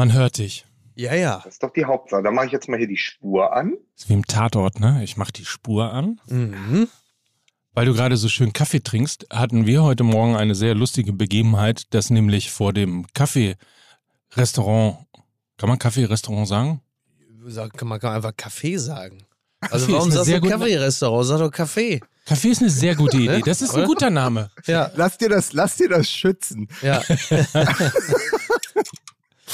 Man hört dich. Ja, ja. Das ist doch die Hauptsache. Da mache ich jetzt mal hier die Spur an. Das ist wie im Tatort, ne? Ich mache die Spur an. Mhm. Weil du gerade so schön Kaffee trinkst, hatten wir heute Morgen eine sehr lustige Begebenheit, dass nämlich vor dem Kaffee-Restaurant, kann man Kaffee-Restaurant sagen? Sag, man kann einfach Kaffee sagen. Also Kaffee warum ist eine sagst sehr du gute- Kaffee-Restaurant? Sag doch Kaffee. Kaffee ist eine sehr gute Idee. Das ist ein guter Name. Ja, Lass dir das, lass dir das schützen. ja.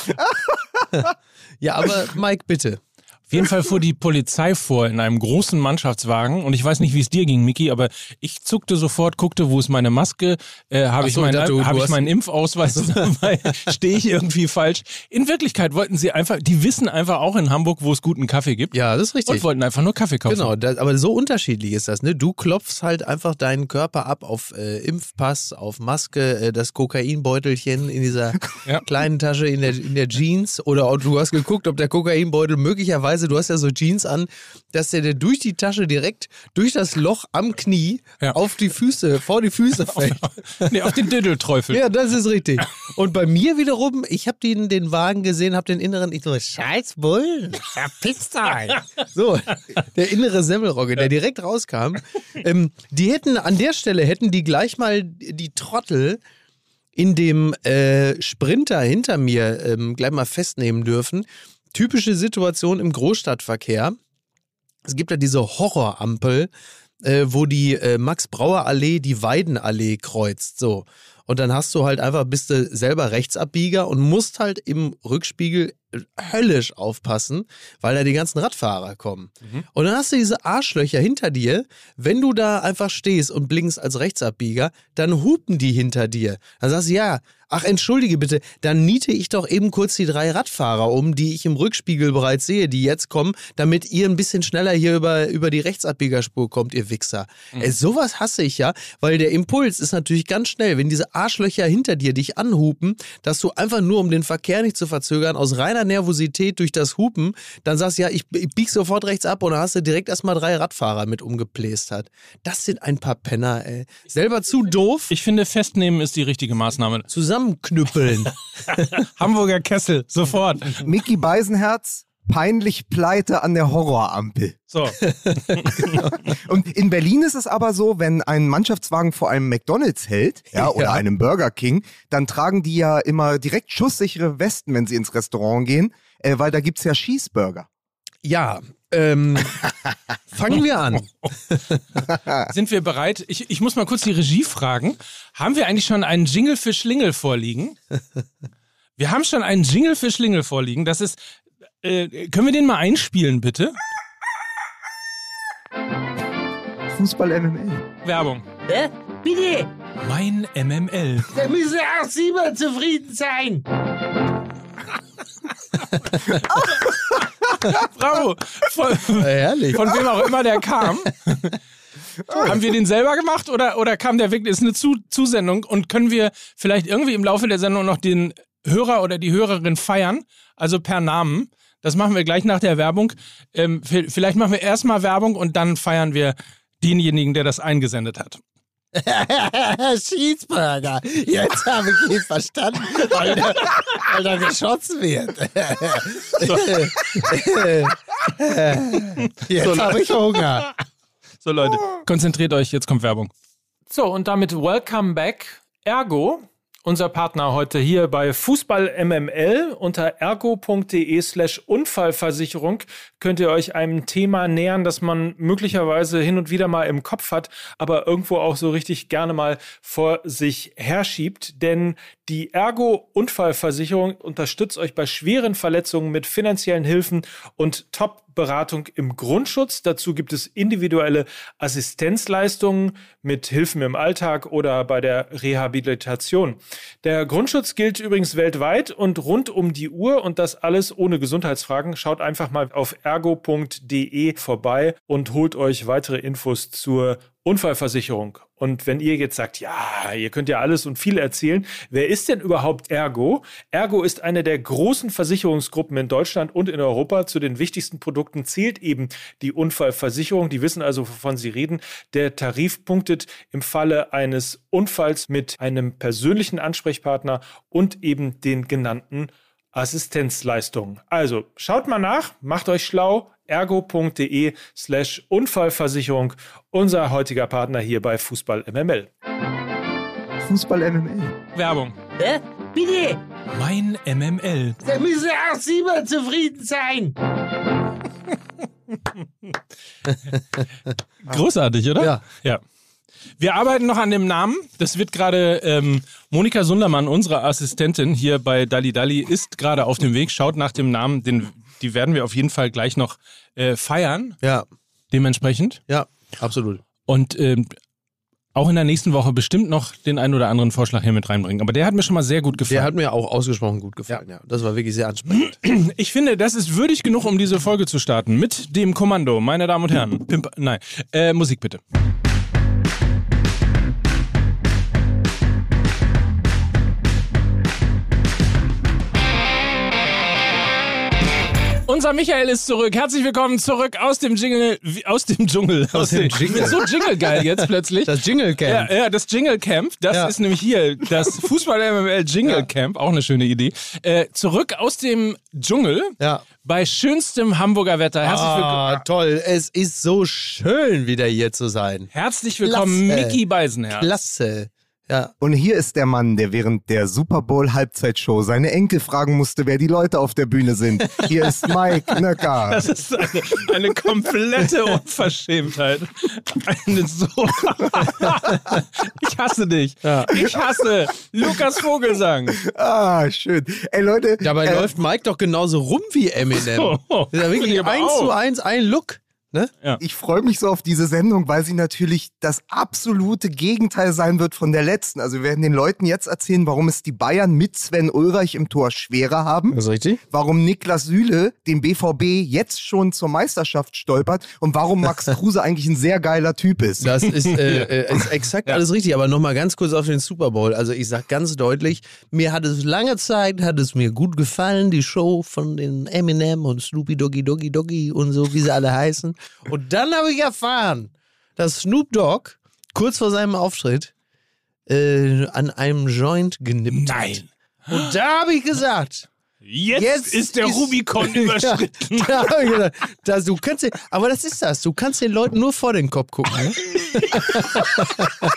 ja, aber Mike, bitte. Auf jeden Fall fuhr die Polizei vor in einem großen Mannschaftswagen und ich weiß nicht, wie es dir ging, Miki, aber ich zuckte sofort, guckte, wo ist meine Maske, äh, habe so, meinen- ich du hab ich meinen Impfausweis dabei, stehe ich irgendwie falsch. In Wirklichkeit wollten sie einfach, die wissen einfach auch in Hamburg, wo es guten Kaffee gibt Ja, das ist und richtig. wollten einfach nur Kaffee kaufen. Genau, das, aber so unterschiedlich ist das. Ne? Du klopfst halt einfach deinen Körper ab auf äh, Impfpass, auf Maske, äh, das Kokainbeutelchen in dieser Ja. kleinen Tasche in der, in der Jeans oder du hast geguckt, ob der Kokainbeutel möglicherweise, du hast ja so Jeans an, dass der dir durch die Tasche direkt durch das Loch am Knie Ja. auf die Füße, vor die Füße fällt. nee, auf den Diddelträufel. Ja, das ist richtig. Und bei mir wiederum, ich habe den, den Wagen gesehen, habe den inneren, ich so, scheiß Bullen, verpisst euch. So, der innere Semmelrogge, der direkt rauskam. Ähm, die hätten, an der Stelle hätten die gleich mal die Trottel in dem äh, Sprinter hinter mir ähm, gleich mal festnehmen dürfen. Typische Situation im Großstadtverkehr. Es gibt ja diese Horrorampel, äh, wo die äh, Max-Brauer-Allee die Weidenallee kreuzt. So. Und dann hast du halt einfach, bist du selber Rechtsabbieger und musst halt im Rückspiegel äh, höllisch aufpassen, weil da die ganzen Radfahrer kommen. Und dann hast du diese Arschlöcher hinter dir. Wenn du da einfach stehst und blinkst als Rechtsabbieger, dann hupen die hinter dir. Dann sagst du, ja, ach entschuldige bitte, dann niete ich doch eben kurz die drei Radfahrer um, die ich im Rückspiegel bereits sehe, die jetzt kommen, damit ihr ein bisschen schneller hier über, über die Rechtsabbiegerspur kommt, ihr Wichser. Ey, sowas hasse ich ja, weil der Impuls ist natürlich ganz schnell, wenn diese Arschlöcher hinter dir dich anhupen, dass du einfach nur, um den Verkehr nicht zu verzögern, aus reiner Nervosität durch das Hupen, dann sagst ja, ich, ich bieg sofort rechts ab und dann hast du direkt erstmal drei Radfahrer mit umgebläst hat. Das sind ein paar Penner, ey. Selber zu doof, Ich finde, festnehmen ist die richtige Maßnahme. Zusammenknüppeln. Hamburger Kessel, sofort. Mickey Beisenherz, peinlich pleite an der Horrorampel. So. Und in Berlin ist es aber so, wenn ein Mannschaftswagen vor einem McDonalds hält, ja, oder Ja. einem Burger King, dann tragen die ja immer direkt schusssichere Westen, wenn sie ins Restaurant gehen, äh, weil da gibt's ja Cheeseburger. Ja, ähm, fangen wir an. Sind wir bereit? Ich, ich muss mal kurz die Regie fragen. Haben wir eigentlich schon einen Jingle für Schlingel vorliegen? Wir haben schon einen Jingle für Schlingel vorliegen. Das ist. Äh, können wir den mal einspielen, bitte? Fußball MML. Werbung. Hä? Bitte, Mein MML. da müssen auch Sie mal zufrieden sein. Bravo. Von, herrlich. von wem auch immer der kam. Haben wir den selber gemacht oder, oder kam der wirklich? Ist eine Zu Zusendung und können wir vielleicht irgendwie im Laufe der Sendung noch den Hörer oder die Hörerin feiern? Also per Namen. Das machen wir gleich nach der Werbung. Ähm, vi- vielleicht machen wir erstmal Werbung und dann feiern wir denjenigen, der das eingesendet hat. Cheeseburger. Jetzt habe ich ihn verstanden, weil da, weil da geschossen wird. Jetzt habe ich Hunger. So Leute, konzentriert euch, jetzt kommt Werbung. So, und damit welcome back. Ergo, unser Partner heute hier bei Fußball MML unter ergo.de slash Unfallversicherung könnt ihr euch einem Thema nähern, das man möglicherweise hin und wieder mal im Kopf hat, aber irgendwo auch so richtig gerne mal vor sich herschiebt. Denn die Ergo Unfallversicherung unterstützt euch bei schweren Verletzungen mit finanziellen Hilfen und Top-Beratung im Grundschutz. Dazu gibt es individuelle Assistenzleistungen mit Hilfen im Alltag oder bei der Rehabilitation. Der Grundschutz gilt übrigens weltweit und rund um die Uhr und das alles ohne Gesundheitsfragen. Schaut einfach mal auf ergo.de vorbei und holt euch weitere Infos zur Unfallversicherung. Und wenn ihr jetzt sagt, ja, ihr könnt ja alles und viel erzählen, wer ist denn überhaupt Ergo? Ergo ist eine der großen Versicherungsgruppen in Deutschland und in Europa. Zu den wichtigsten Produkten zählt eben die Unfallversicherung. Die wissen also, wovon sie reden. Der Tarif punktet im Falle eines Unfalls mit einem persönlichen Ansprechpartner und eben den genannten Assistenzleistungen. Also schaut mal nach, macht euch schlau, ergo.de slash Unfallversicherung, unser heutiger Partner hier bei Fußball MML. Fußball MML. Werbung. Hä? Bitte! Mein MML. Da müssen auch Sie mal zufrieden sein. Großartig, oder? Ja. ja. Wir arbeiten noch an dem Namen. Das wird gerade ähm, Monika Sundermann, unsere Assistentin hier bei Dali Dali, ist gerade auf dem Weg. Schaut nach dem Namen. Den, die werden wir auf jeden Fall gleich noch äh, feiern. Ja, Dementsprechend. ja, absolut. Und ähm, auch in der nächsten Woche bestimmt noch den einen oder anderen Vorschlag hier mit reinbringen. Aber der hat mir schon mal sehr gut gefallen. Der hat mir auch ausgesprochen gut gefallen. Ja, das war wirklich sehr ansprechend. Ich finde, das ist würdig genug, um diese Folge zu starten. Mit dem Kommando, meine Damen und Herren. Pimp, nein, äh, Musik bitte. Unser Michael ist zurück. Herzlich willkommen zurück aus dem Jingle, aus dem Dschungel. Aus, dem Jingle. so Jingle geil jetzt plötzlich. Das Jingle Camp. Ja, ja, das Jingle Camp, das Ja. ist nämlich hier das Fußball MML Jingle Ja. Camp, auch eine schöne Idee. Äh, zurück aus dem Dschungel Ja. bei schönstem Hamburger Wetter. Herzlich, willkommen. Ah, toll. Es ist so schön, wieder hier zu sein. Herzlich willkommen, Klasse. Mickey Beisenherz. Klasse. Ja. Und hier ist der Mann, der während der Super Bowl Halbzeitshow seine Enkel fragen musste, wer die Leute auf der Bühne sind. Hier ist Mike Nöcker. Das ist eine, eine komplette Unverschämtheit. Eine so. ich hasse dich. Ja. Ich hasse Lukas Vogelsang. Ah, schön. Ey Leute, Dabei äh, läuft Mike doch genauso rum wie Eminem. So. Das ist ja wirklich eins auch. zu eins ein Look. Ne? ich freue mich so auf diese Sendung, weil sie natürlich das absolute Gegenteil sein wird von der letzten. Also wir werden den Leuten jetzt erzählen, warum es die Bayern mit Sven Ulreich im Tor schwerer haben. Das ist richtig. warum Niklas Süle den BVB jetzt schon zur Meisterschaft stolpert und warum Max Kruse eigentlich ein sehr geiler Typ ist. Das ist, äh, äh, ist exakt alles richtig. Aber nochmal ganz kurz auf den Super Bowl. Also ich sag ganz deutlich, mir hat es lange Zeit, hat es mir gut gefallen, die Show von den Eminem und Snoopy Doggy Doggy Doggy und so, wie sie alle heißen. Und dann habe ich erfahren, dass Snoop Dogg kurz vor seinem Auftritt äh, an einem Joint genippt Nein. hat. Und da habe ich gesagt, Jetzt, Jetzt ist der ist- Rubikon überschritten. Ja, da ich gedacht, das, du kannst den, aber das ist das. Du kannst den Leuten nur vor den Kopf gucken. Ne?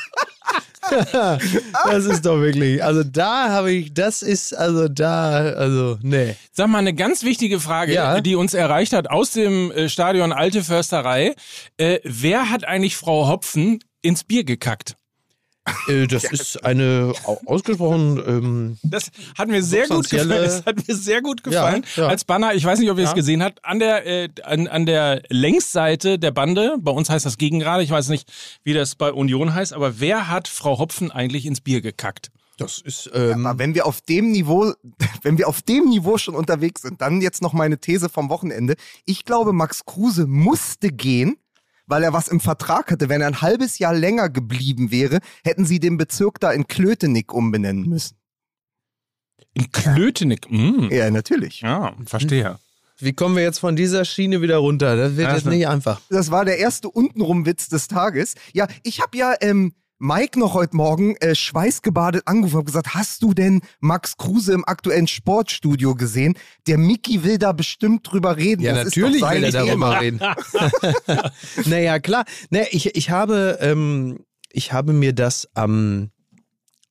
das ist doch wirklich. Also da habe ich, das ist also da, also nee. Sag mal, eine ganz wichtige Frage, Ja. die uns erreicht hat aus dem äh, Stadion Alte Försterei. Äh, wer hat eigentlich Frau Hopfen ins Bier gekackt? Äh, das ist eine au- ausgesprochen. Ähm, Das hat mir sehr gut gefallen. Das hat mir sehr gut gefallen. Ja, ja. Als Banner, ich weiß nicht, ob ihr es Ja. gesehen habt, an der, äh, an, an der Längsseite der Bande, bei uns heißt das Gegengrade, ich weiß nicht, wie das bei Union heißt, aber wer hat Frau Hopfen eigentlich ins Bier gekackt? das ist. Ähm, Aber wenn wir auf dem Niveau, wenn wir auf dem Niveau schon unterwegs sind, dann jetzt noch meine These vom Wochenende. Ich glaube, Max Kruse musste gehen, weil er was im Vertrag hatte. Wenn er ein halbes Jahr länger geblieben wäre, hätten sie den Bezirk da in Klötenick umbenennen müssen. In Klötenick. Mm. Ja, natürlich. Ja, verstehe. wie kommen wir jetzt von dieser Schiene wieder runter? Das wird Ja, jetzt nicht einfach. Das war der erste Untenrum-Witz des Tages. Ja, ich habe ja ähm, Mike noch heute Morgen äh, schweißgebadet angerufen und gesagt, hast du denn Max Kruse im aktuellen Sportstudio gesehen? Der Mickey will da bestimmt drüber reden. Ja, das natürlich will er darüber reden. naja, klar. Naja, ich, ich, habe, ähm, ich habe mir das am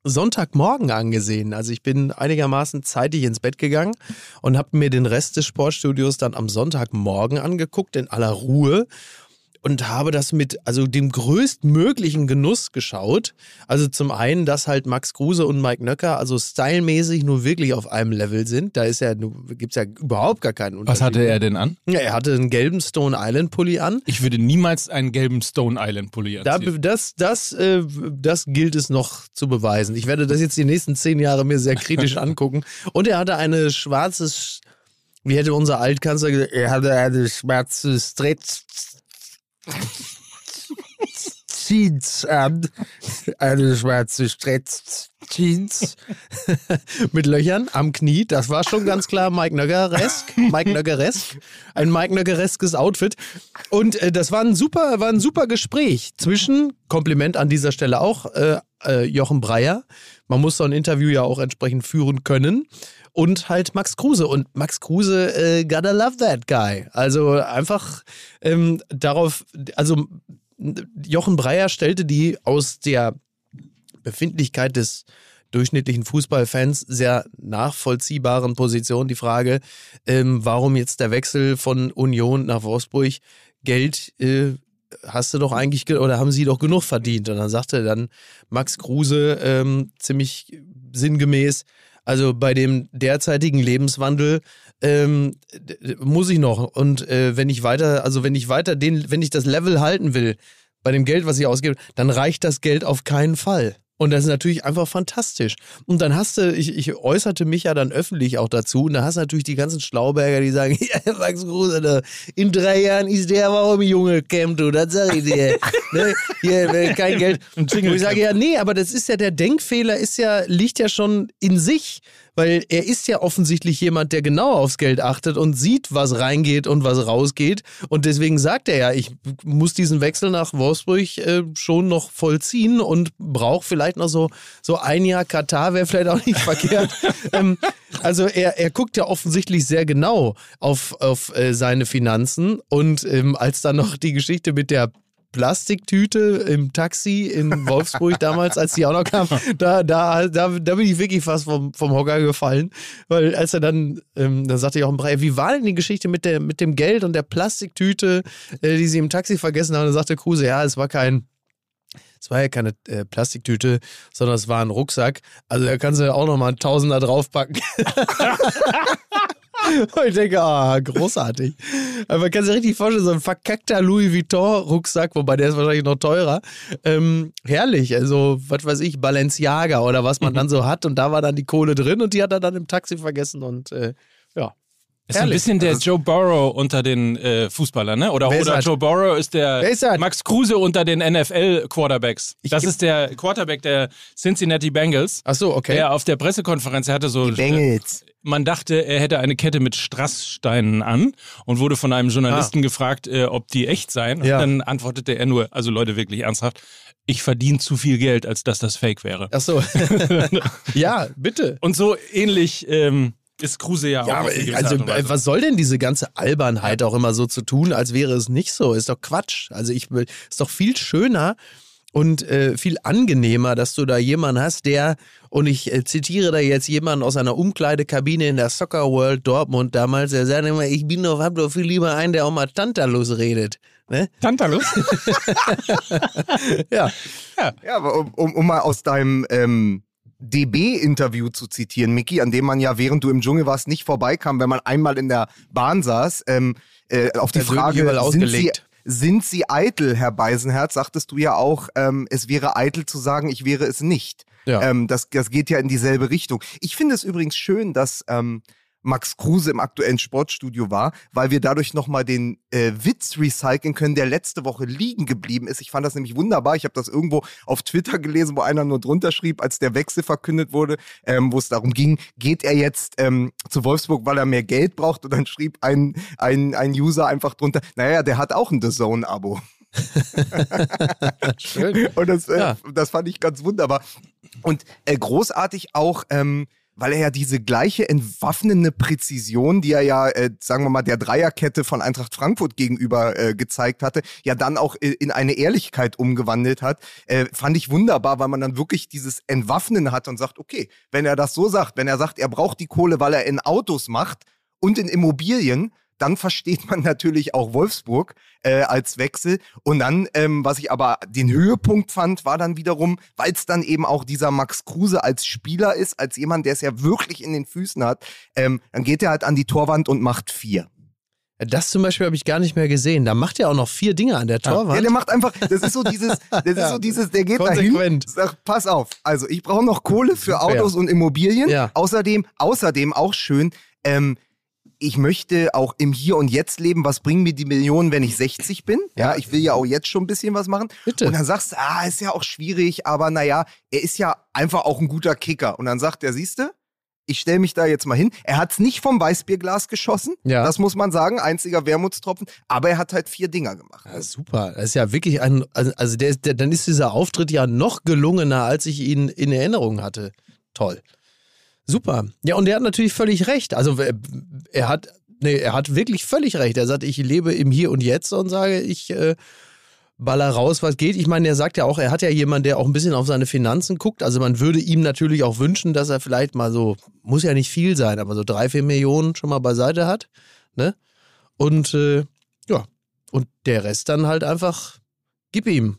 Sonntagmorgen angesehen. Also ich bin einigermaßen zeitig ins Bett gegangen und habe mir den Rest des Sportstudios dann am Sonntagmorgen angeguckt, in aller Ruhe. Und habe das mit also dem größtmöglichen Genuss geschaut. Also zum einen, dass halt Max Kruse und Mike Nöcker also stylmäßig nur wirklich auf einem Level sind. Da ist ja, gibt's ja überhaupt gar keinen Unterschied. Was hatte er denn an? Ja, er hatte einen gelben Stone Island Pulli an. Ich würde niemals einen gelben Stone Island Pulli Da, anziehen. das, das, äh, das gilt es noch zu beweisen. Ich werde das jetzt die nächsten zehn Jahre mir sehr kritisch angucken. Und er hatte eine schwarzes, wie hätte unser Altkanzler gesagt, er hatte eine schwarze Stretch. Jeans an. Eine schwarze Stretch-Jeans mit Löchern am Knie. Das war schon ganz klar Mike Nöggeresk. Mike Nöggeresk. Ein Mike Nöggereskes Outfit. Und äh, das war ein super, war ein super Gespräch zwischen, Kompliment an dieser Stelle auch, äh, äh, Jochen Breyer. Man muss so ein Interview ja auch entsprechend führen können und halt Max Kruse. Und Max Kruse, äh, gotta love that guy. Also einfach ähm, darauf, also Jochen Breyer stellte die aus der Befindlichkeit des durchschnittlichen Fußballfans sehr nachvollziehbaren Position die Frage, ähm, warum jetzt der Wechsel von Union nach Wolfsburg Geld äh, hast du doch eigentlich oder haben sie doch genug verdient? Und dann sagte dann Max Kruse ähm, ziemlich sinngemäß, also bei dem derzeitigen Lebenswandel ähm, muss ich noch. Und äh, wenn ich weiter, also wenn ich weiter den, wenn ich das Level halten will, bei dem Geld, was ich ausgebe, dann reicht das Geld auf keinen Fall. Und das ist natürlich einfach fantastisch. Und dann hast du, ich, ich äußerte mich ja dann öffentlich auch dazu, und da hast du natürlich die ganzen Schlauberger, die sagen, ja, Max Kruse, in drei Jahren ist der aber auch im Junge Camp, du, das sag ich dir. ne? Hier, kein Geld. Und ich sage, ja, nee, aber das ist ja, der Denkfehler ist ja, liegt ja schon in sich weil er ist ja offensichtlich jemand, der genau aufs Geld achtet und sieht, was reingeht und was rausgeht. Und deswegen sagt er ja, ich muss diesen Wechsel nach Wolfsburg äh, schon noch vollziehen und brauche vielleicht noch so, so ein Jahr Katar, wäre vielleicht auch nicht verkehrt. ähm, also er, er guckt ja offensichtlich sehr genau auf, auf äh, seine Finanzen. Und ähm, als dann noch die Geschichte mit der Plastiktüte im Taxi in Wolfsburg damals, als die auch noch kam, da, da, da, da bin ich wirklich fast vom, vom Hocker gefallen. Weil als er dann, ähm, dann sagte ich auch im Brei, wie war denn die Geschichte mit, der, mit dem Geld und der Plastiktüte, äh, die sie im Taxi vergessen haben? Und dann sagte Kruse, ja, es war kein, es war ja keine äh, Plastiktüte, sondern es war ein Rucksack. Also da kannst du auch nochmal einen Tausender draufpacken. Und ich denke, ah, großartig. Aber man kann sich richtig vorstellen, so ein verkackter Louis Vuitton-Rucksack, wobei der ist wahrscheinlich noch teurer. Ähm, herrlich, also, was weiß ich, Balenciaga oder was man mhm. dann so hat. Und da war dann die Kohle drin und die hat er dann im Taxi vergessen und äh, ja. Ist Herrlich. ein bisschen der Joe Burrow unter den äh, Fußballern, ne? Oder, oder Joe Burrow ist der ist Max Kruse unter den NFL-Quarterbacks. Das ist der Quarterback der Cincinnati Bengals. Ach so, okay. Der auf der Pressekonferenz, er hatte so. Die Bengals man dachte, er hätte eine Kette mit Strasssteinen an und wurde von einem Journalisten ah. gefragt, äh, ob die echt seien. Ja. Und dann antwortete er nur, also Leute, wirklich ernsthaft, ich verdiene zu viel Geld, als dass das fake wäre. Ach so. ja, bitte. Und so ähnlich ähm, ist Kruse ja, ja auch. Ja, also was soll denn diese ganze Albernheit auch immer so zu tun, als wäre es nicht so? Ist doch Quatsch. Also ich ist doch viel schöner, und äh, viel angenehmer, dass du da jemanden hast, der, und ich äh, zitiere da jetzt jemanden aus einer Umkleidekabine in der Soccer World Dortmund damals, der sagt immer, ich bin doch, hab doch viel lieber einen, der auch mal Tantalus redet. Ne? Tantalus? ja. ja. Ja, aber um, um, um mal aus deinem ähm, DB-Interview zu zitieren, Mickey, an dem man ja, während du im Dschungel warst, nicht vorbeikam, wenn man einmal in der Bahn saß, ähm, äh, auf die Frage, sind sie, sind Sie eitel, Herr Beisenherz? Sagtest du ja auch, ähm, es wäre eitel zu sagen, ich wäre es nicht. Ja. Ähm, das, das geht ja in dieselbe Richtung. Ich finde es übrigens schön, dass ähm, Max Kruse im aktuellen Sportstudio war, weil wir dadurch nochmal den äh, Witz recyceln können, der letzte Woche liegen geblieben ist. Ich fand das nämlich wunderbar. Ich habe das irgendwo auf Twitter gelesen, wo einer nur drunter schrieb, als der Wechsel verkündet wurde, ähm, wo es darum ging, geht er jetzt ähm, zu Wolfsburg, weil er mehr Geld braucht? Und dann schrieb ein, ein, ein User einfach drunter, naja, der hat auch ein The Zone-Abo. Schön. Und das, äh, ja. das fand ich ganz wunderbar. Und äh, großartig auch, ähm, weil er ja diese gleiche entwaffnende Präzision, die er ja, äh, sagen wir mal, der Dreierkette von Eintracht Frankfurt gegenüber äh, gezeigt hatte, ja dann auch in eine Ehrlichkeit umgewandelt hat, äh, fand ich wunderbar, weil man dann wirklich dieses Entwaffnen hat und sagt, okay, wenn er das so sagt, wenn er sagt, er braucht die Kohle, weil er in Autos macht und in Immobilien, dann versteht man natürlich auch Wolfsburg äh, als Wechsel. Und dann, ähm, was ich aber den Höhepunkt fand, war dann wiederum, weil es dann eben auch dieser Max Kruse als Spieler ist, als jemand, der es ja wirklich in den Füßen hat, ähm, dann geht er halt an die Torwand und macht vier. Das zum Beispiel habe ich gar nicht mehr gesehen. Da macht er auch noch vier Dinge an der Torwand. Ja, der macht einfach, das ist so dieses, das ist ja, so dieses, der geht dahin, sagt, pass auf, also ich brauche noch Kohle für Autos und Immobilien. Ja. Außerdem, außerdem auch schön, ähm, ich möchte auch im Hier und Jetzt leben. Was bringen mir die Millionen, wenn ich 60 bin? Ja, ich will ja auch jetzt schon ein bisschen was machen. Bitte. Und dann sagst du, ah, ist ja auch schwierig, aber naja, er ist ja einfach auch ein guter Kicker. Und dann sagt er, siehst du, ich stelle mich da jetzt mal hin. Er hat es nicht vom Weißbierglas geschossen, Ja. das muss man sagen, einziger Wermutstropfen, aber er hat halt vier Dinger gemacht. Ja, super. Das ist ja wirklich ein, also also der, der, dann ist dieser Auftritt ja noch gelungener, als ich ihn in Erinnerung hatte. Toll. Super. Ja, und er hat natürlich völlig recht. Also er, hat, nee, er hat wirklich völlig recht. Er sagt, ich lebe im Hier und Jetzt und sage, ich äh, baller raus, was geht. Ich meine, er sagt ja auch, er hat ja jemanden, der auch ein bisschen auf seine Finanzen guckt. Also man würde ihm natürlich auch wünschen, dass er vielleicht mal so, muss ja nicht viel sein, aber so drei, vier Millionen schon mal beiseite hat. Ne? Und äh, ja, und der Rest dann halt einfach, gib ihm.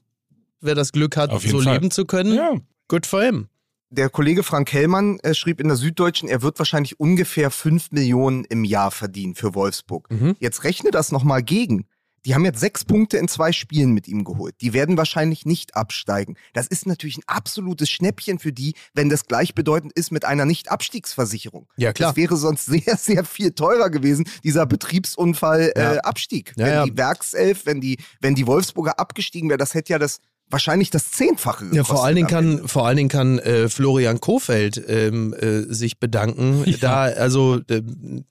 Wer das Glück hat, so Fall. leben zu können, Ja. good for him. Der Kollege Frank Hellmann äh, schrieb in der Süddeutschen, er wird wahrscheinlich ungefähr 5 Millionen im Jahr verdienen für Wolfsburg. Mhm. Jetzt rechne das nochmal gegen. Die haben jetzt sechs Punkte in zwei Spielen mit ihm geholt. Die werden wahrscheinlich nicht absteigen. Das ist natürlich ein absolutes Schnäppchen für die, wenn das gleichbedeutend ist mit einer Nicht-Abstiegsversicherung. Ja, klar. Das wäre sonst sehr, sehr viel teurer gewesen, dieser Betriebsunfall Ja. äh, Abstieg. Ja, wenn ja. die Werkself, wenn die, wenn die Wolfsburger abgestiegen wäre, das hätte ja das wahrscheinlich das Zehnfache gekostet. Ja, vor allen Dingen kann, vor allen Dingen kann äh, Florian Kofeld ähm, äh, sich bedanken. Da, also, äh,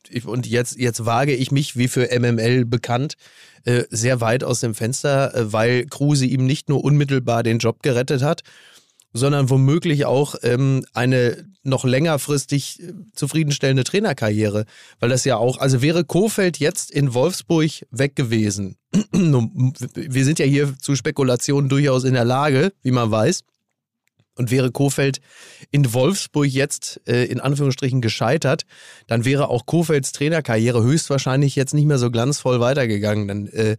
ich, und jetzt, jetzt wage ich mich, wie für MML bekannt, äh, sehr weit aus dem Fenster, äh, weil Kruse ihm nicht nur unmittelbar den Job gerettet hat, sondern womöglich auch ähm, eine noch längerfristig äh, zufriedenstellende Trainerkarriere. Weil das ja auch, also wäre Kofeld jetzt in Wolfsburg weg gewesen. Wir sind ja hier zu Spekulationen durchaus in der Lage, wie man weiß. Und wäre Kofeld in Wolfsburg jetzt äh, in Anführungsstrichen gescheitert, dann wäre auch Kofelds Trainerkarriere höchstwahrscheinlich jetzt nicht mehr so glanzvoll weitergegangen. Dann äh,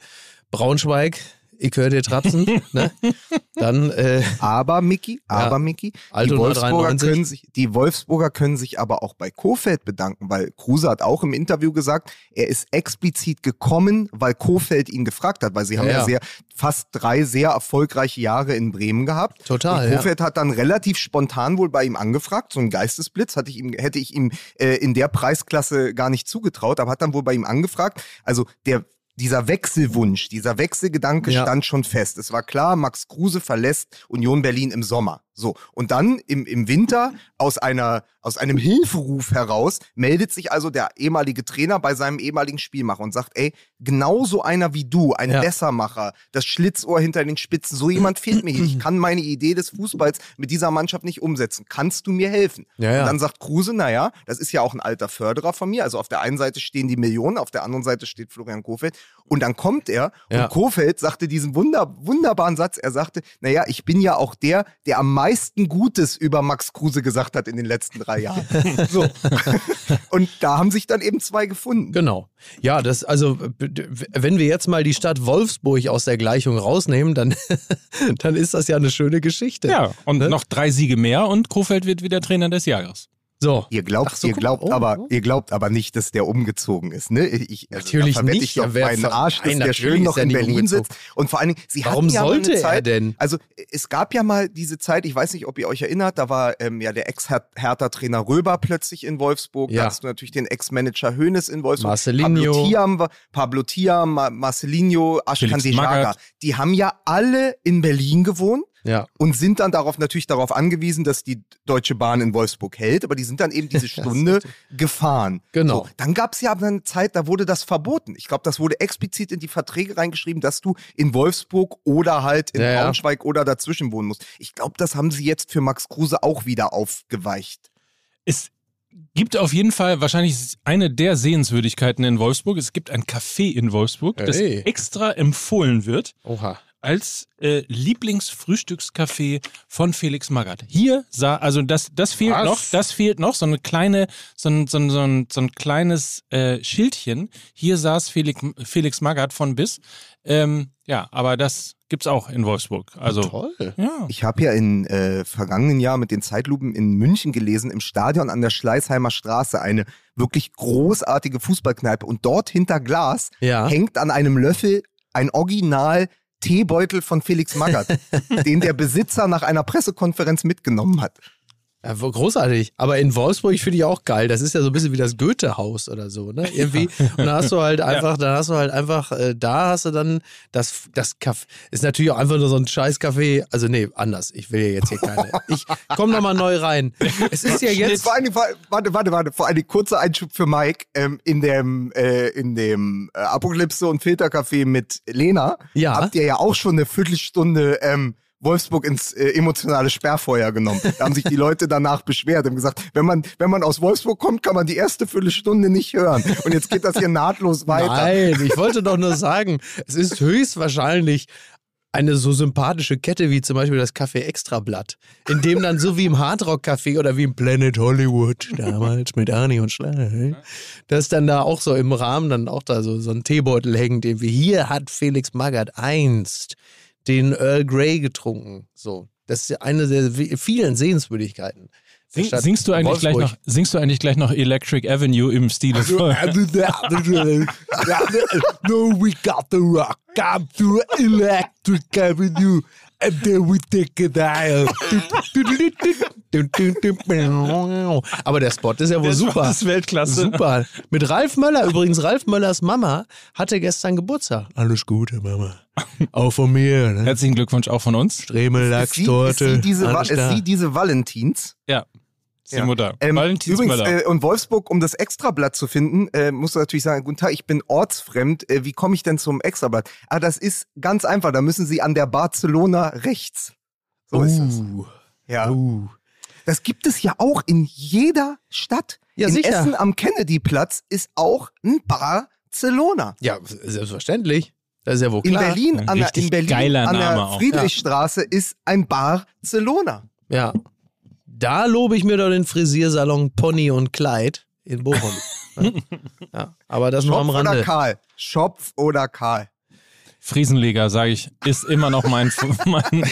Braunschweig, ich höre dir trapsen, ne? Dann äh, Aber Mickey, aber Ja. Mickey, die Wolfsburger, 93. können sich, die Wolfsburger können sich aber auch bei Kofeld bedanken, weil Kruse hat auch im Interview gesagt, er ist explizit gekommen, weil Kofeld ihn gefragt hat, weil sie haben Ja, ja, ja. sehr fast drei sehr erfolgreiche Jahre in Bremen gehabt. Total, Und ja. Kofeld hat dann relativ spontan wohl bei ihm angefragt, so ein Geistesblitz hatte ich ihm, hätte ich ihm äh, in der Preisklasse gar nicht zugetraut, aber hat dann wohl bei ihm angefragt. Also der dieser Wechselwunsch, dieser Wechselgedanke Ja. stand schon fest. Es war klar, Max Kruse verlässt Union Berlin im Sommer. So. Und dann im, im Winter aus, einer, aus einem Hilferuf heraus meldet sich also der ehemalige Trainer bei seinem ehemaligen Spielmacher und sagt, ey, genauso einer wie du, ein Ja. Bessermacher, das Schlitzohr hinter den Spitzen, so jemand fehlt mir hier. Ich kann meine Idee des Fußballs mit dieser Mannschaft nicht umsetzen. Kannst du mir helfen? Ja, ja. Und dann sagt Kruse, naja, das ist ja auch ein alter Förderer von mir. Also auf der einen Seite stehen die Millionen, auf der anderen Seite steht Florian Kofeld. Und dann kommt er und Kofeld sagte diesen wunder, wunderbaren Satz. Er sagte, naja, ich bin ja auch der, der am meisten Gutes über Max Kruse gesagt hat in den letzten drei Jahren. so. und da haben sich dann eben zwei gefunden. Genau. Ja, das, also, wenn wir jetzt mal die Stadt Wolfsburg aus der Gleichung rausnehmen, dann, dann ist das ja eine schöne Geschichte. Ja, und Ne? noch drei Siege mehr und Kofeld wird wieder Trainer des Jahres. So. Ihr glaubt, so, ihr glaubt Oh, aber, oh. ihr glaubt aber nicht, dass der umgezogen ist, ne? Ich, also, Natürlich nicht. Ich doch meinen Arsch, dass Nein, der schön noch er in Berlin umgezogen. sitzt. Und vor allen Dingen, sie Warum hatten ja sollte eine er Zeit, denn? Also es gab ja mal diese Zeit, ich weiß nicht, ob ihr euch erinnert, da war ähm, ja der Ex-Hertha-Trainer Röber plötzlich in Wolfsburg. Ja. Da hast du natürlich den Ex-Manager Hoeneß in Wolfsburg. Marcelinho. Pablo Thiam, war- Pablo Thiam, Ma Marcelinho, Ashkan Dejaga. Die haben ja alle in Berlin gewohnt Ja. und sind dann darauf natürlich darauf angewiesen, dass die Deutsche Bahn in Wolfsburg hält, aber die sind dann eben diese Stunde gefahren. Genau. So, dann gab es ja aber eine Zeit, da wurde das verboten. Ich glaube, das wurde explizit in die Verträge reingeschrieben, dass du in Wolfsburg oder halt in Ja, ja. Braunschweig oder dazwischen wohnen musst. Ich glaube, das haben sie jetzt für Max Kruse auch wieder aufgeweicht. Es gibt auf jeden Fall wahrscheinlich eine der Sehenswürdigkeiten in Wolfsburg. Es gibt ein Café in Wolfsburg, das Hey. extra empfohlen wird Oha. Als äh, Lieblingsfrühstückscafé von Felix Magath. Hier sah, also das, das fehlt Was? noch, das fehlt noch, so eine kleine, so ein, so ein, so ein, so ein kleines äh, Schildchen. Hier saß Felix, Felix Magath von bis. Ähm, ja, aber das gibt's auch in Wolfsburg. Also, Toll. ja. Ich habe ja in äh, vergangenen Jahr mit den Zeitlupen in München gelesen, im Stadion an der Schleißheimer Straße, eine wirklich großartige Fußballkneipe. Und dort hinter Glas Ja. hängt an einem Löffel ein Original Teebeutel von Felix Magath, den der Besitzer nach einer Pressekonferenz mitgenommen hat. Ja, großartig. Aber in Wolfsburg finde ich auch geil. Das ist ja so ein bisschen wie das Goethe-Haus oder so, ne? Irgendwie. Und dann hast du halt einfach, dann hast du halt einfach, äh, da hast du dann das, das Kaffee. Ist natürlich auch einfach nur so ein scheiß Kaffee. Also, nee, anders. Ich will ja jetzt hier keine. Ich komm nochmal neu rein. Es ist ja jetzt. Vor allem, warte, warte, warte. Vor allem kurzer Einschub für Mike. Ähm, in dem, äh, in dem äh, Apokalypse und Filtercafé mit Lena Ja. habt ihr ja auch schon eine Viertelstunde ähm, Wolfsburg ins äh, emotionale Sperrfeuer genommen. Da haben sich die Leute danach beschwert und gesagt, wenn man, wenn man aus Wolfsburg kommt, kann man die erste Viertelstunde nicht hören. Und jetzt geht das hier nahtlos weiter. Nein, ich wollte doch nur sagen, es ist höchstwahrscheinlich eine so sympathische Kette wie zum Beispiel das Café Extrablatt, in dem dann so wie im Hardrock Café oder wie im Planet Hollywood damals mit Arnie und Schleich, dass dann da auch so im Rahmen dann auch da so, so ein Teebeutel hängt, wir hier hat Felix Magath einst den Earl Grey getrunken. So, das ist eine der vi- vielen Sehenswürdigkeiten. Sing, singst, du eigentlich gleich noch, singst du eigentlich gleich noch Electric Avenue im Stile von. no, we got the rock. Come to Electric Avenue. And then we take a dial. Aber der Spot ist ja wohl Der Spot super. ist Weltklasse. Super. Mit Ralf Möller, übrigens, Ralf Möllers Mama hatte gestern Geburtstag. Alles Gute, Mama. Auch von mir. Ne? Herzlichen Glückwunsch auch von uns. Stremel, Ist sie, ist sie, diese, ist sie diese Valentins? Ja. Ja. Mutter. Ähm, übrigens, äh, und Wolfsburg, um das Extrablatt zu finden, äh, musst du natürlich sagen, guten Tag, ich bin ortsfremd, äh, wie komme ich denn zum Extrablatt? Ah, das ist ganz einfach, da müssen Sie an der Barcelona rechts. So ist es. Uh, Ja. uh. Das gibt es ja auch in jeder Stadt. Ja, in sicher. Essen am Kennedyplatz ist auch ein Barcelona. Ja, selbstverständlich. Das ist ja wohl In klar. Berlin, Ein an der, in Berlin an der auch. Friedrichstraße ist ein Barcelona. Ja. Da lobe ich mir doch den Frisiersalon Pony und Kleid in Bochum. ja. ja. Aber das nur Schopf am oder Rande. Karl? Schopf oder Karl? Friesenleger, sage ich, ist immer noch mein, mein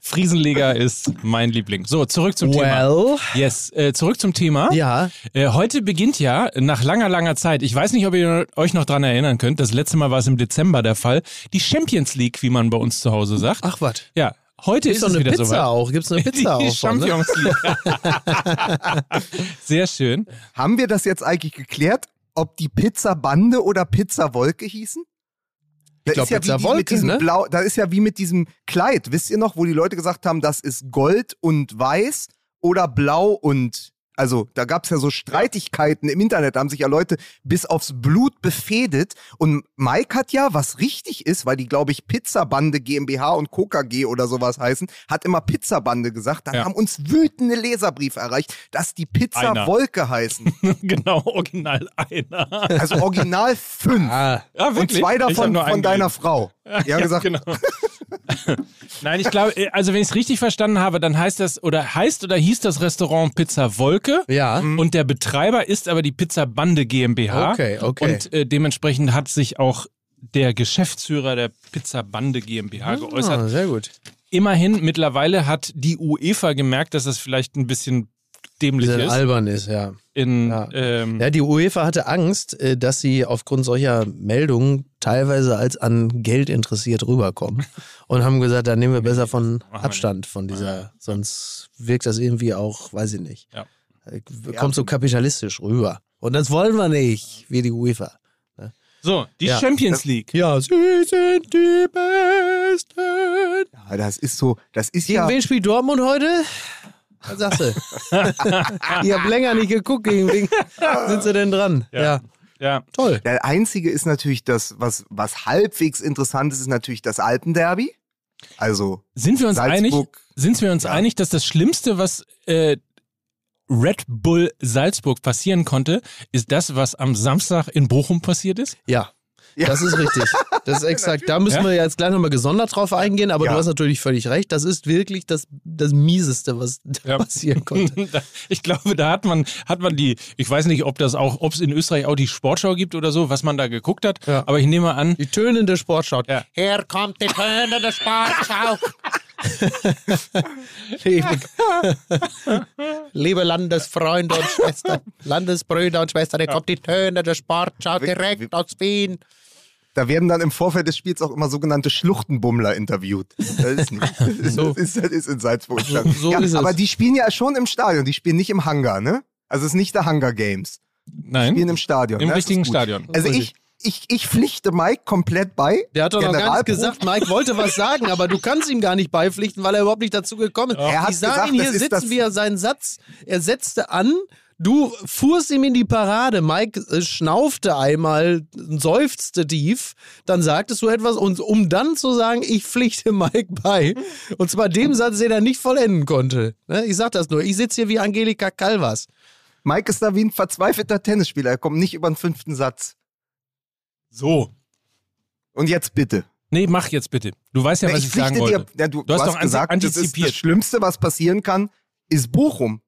Friesenleger ist mein Liebling. So, zurück zum Thema. Well, Yes, äh, zurück zum Thema. ja. Äh, heute beginnt ja nach langer, langer Zeit, ich weiß nicht, ob ihr euch noch dran erinnern könnt, das letzte Mal war es im Dezember der Fall, die Champions League, wie man bei uns zu Hause sagt. Ach was. Ja, heute Gibt ist doch es eine wieder Pizza soweit. auch. Gibt es eine Pizza die auch? ne? Champions League. Sehr schön. Haben wir das jetzt eigentlich geklärt, ob die Pizza Bande oder Pizza Wolke hießen? Da glaub, ist ja Pizza wie Wolke, mit diesem ne? Blau, da ist ja wie mit diesem Kleid, wisst ihr noch, wo die Leute gesagt haben, das ist Gold und Weiß oder Blau und also da gab es ja so Streitigkeiten im Internet, da haben sich ja Leute bis aufs Blut befehdet. Und Mike hat ja, was richtig ist, weil die, glaube ich, Pizzabande GmbH und Coca G oder sowas heißen, hat immer Pizzabande gesagt. Dann Ja. haben uns wütende Leserbriefe erreicht, dass die Pizza Einer. Wolke heißen. genau, original einer. Also original fünf. Ah, Ja, Und zwei davon von deiner. Frau. Die haben gesagt, genau. Nein, ich glaube, äh, also wenn ich es richtig verstanden habe, dann heißt das oder heißt oder hieß das Restaurant Pizza Wolke. ja. Und der Betreiber ist aber die Pizza Bande GmbH. Okay, okay. Und äh, dementsprechend hat sich auch der Geschäftsführer der Pizza Bande GmbH geäußert. Ah, sehr gut. Immerhin, mittlerweile hat die UEFA gemerkt, dass das vielleicht ein bisschen dämlich Bisschen ist. albern ist, ja. In, Ja. ähm, Ja, die UEFA hatte Angst, äh, dass sie aufgrund solcher Meldungen teilweise als an Geld interessiert rüberkommen und haben gesagt, da nehmen wir besser von Abstand von dieser, sonst wirkt das irgendwie auch, weiß ich nicht. Ja. Äh, Kommt so kapitalistisch rüber. Und das wollen wir nicht, wie die UEFA. so, die Ja. Champions League. Ja, sie sind die Besten. ja, das ist so, das ist Gegen ja, wen spielt Dortmund heute? Was sagst du? ich habe länger nicht geguckt, gegen wen sind sie denn dran? Ja, Ja. Toll. der einzige ist natürlich das, was, was halbwegs interessant ist, ist natürlich das Alpenderby. Also, Sind wir uns einig? Salzburg. Sind wir uns Ja. einig, dass das Schlimmste, was äh, Red Bull Salzburg passieren konnte, ist das, was am Samstag in Bochum passiert ist? Ja. Ja. Das ist richtig. Das ist exakt. Da müssen Ja? wir jetzt gleich nochmal gesondert drauf eingehen, aber Ja. du hast natürlich völlig recht. Das ist wirklich das, das Mieseste, was Ja. passieren konnte. Ich glaube, da hat man, hat man die, ich weiß nicht, ob das auch, ob es in Österreich auch die Sportschau gibt oder so, was man da geguckt hat, Ja. aber ich nehme an, Die tönende Sportschau. Ja. Hier kommt die Töne der Sportschau. Liebe, liebe Landesfreunde und Schwestern, Landesbrüder und Schwestern, hier kommt die Töne der Sportschau direkt aus Wien. Da werden dann im Vorfeld des Spiels auch immer sogenannte Schluchtenbummler interviewt. Das ist nicht. Das So. ist, das ist in Salzburg. So- so ja, ist es. aber die spielen ja schon im Stadion, die spielen nicht im Hangar, ne? Also es ist nicht der Hunger Games. Die spielen Nein, im Stadion. im ne? Richtigen. Stadion. Also ich, ich, ich pflichte Mike komplett bei. Der hat doch noch gar Generalprobe. nicht gesagt, Mike wollte was sagen, aber du kannst ihm gar nicht beipflichten, weil er überhaupt nicht dazu gekommen ist. Er hat ich gesagt, ihn hier sitzen, wie er seinen Satz, er setzte an, du fuhrst ihm in die Parade, Mike äh, schnaufte einmal, seufzte tief, dann sagtest du etwas und um dann zu sagen, ich pflichte Mike bei. Und zwar dem Satz, den er nicht vollenden konnte. Ne, Ich sag das nur, ich sitze hier wie Angelika Calvas. Mike ist da wie ein verzweifelter Tennisspieler. Er kommt nicht über den fünften Satz. So. Und jetzt bitte. Nee, mach jetzt bitte. Du weißt ja, was ich, sagen pflichte wollte. dir, ja, du, Du hast hast doch gesagt, das ist antizipiert. das Schlimmste, was passieren kann, ist Bochum.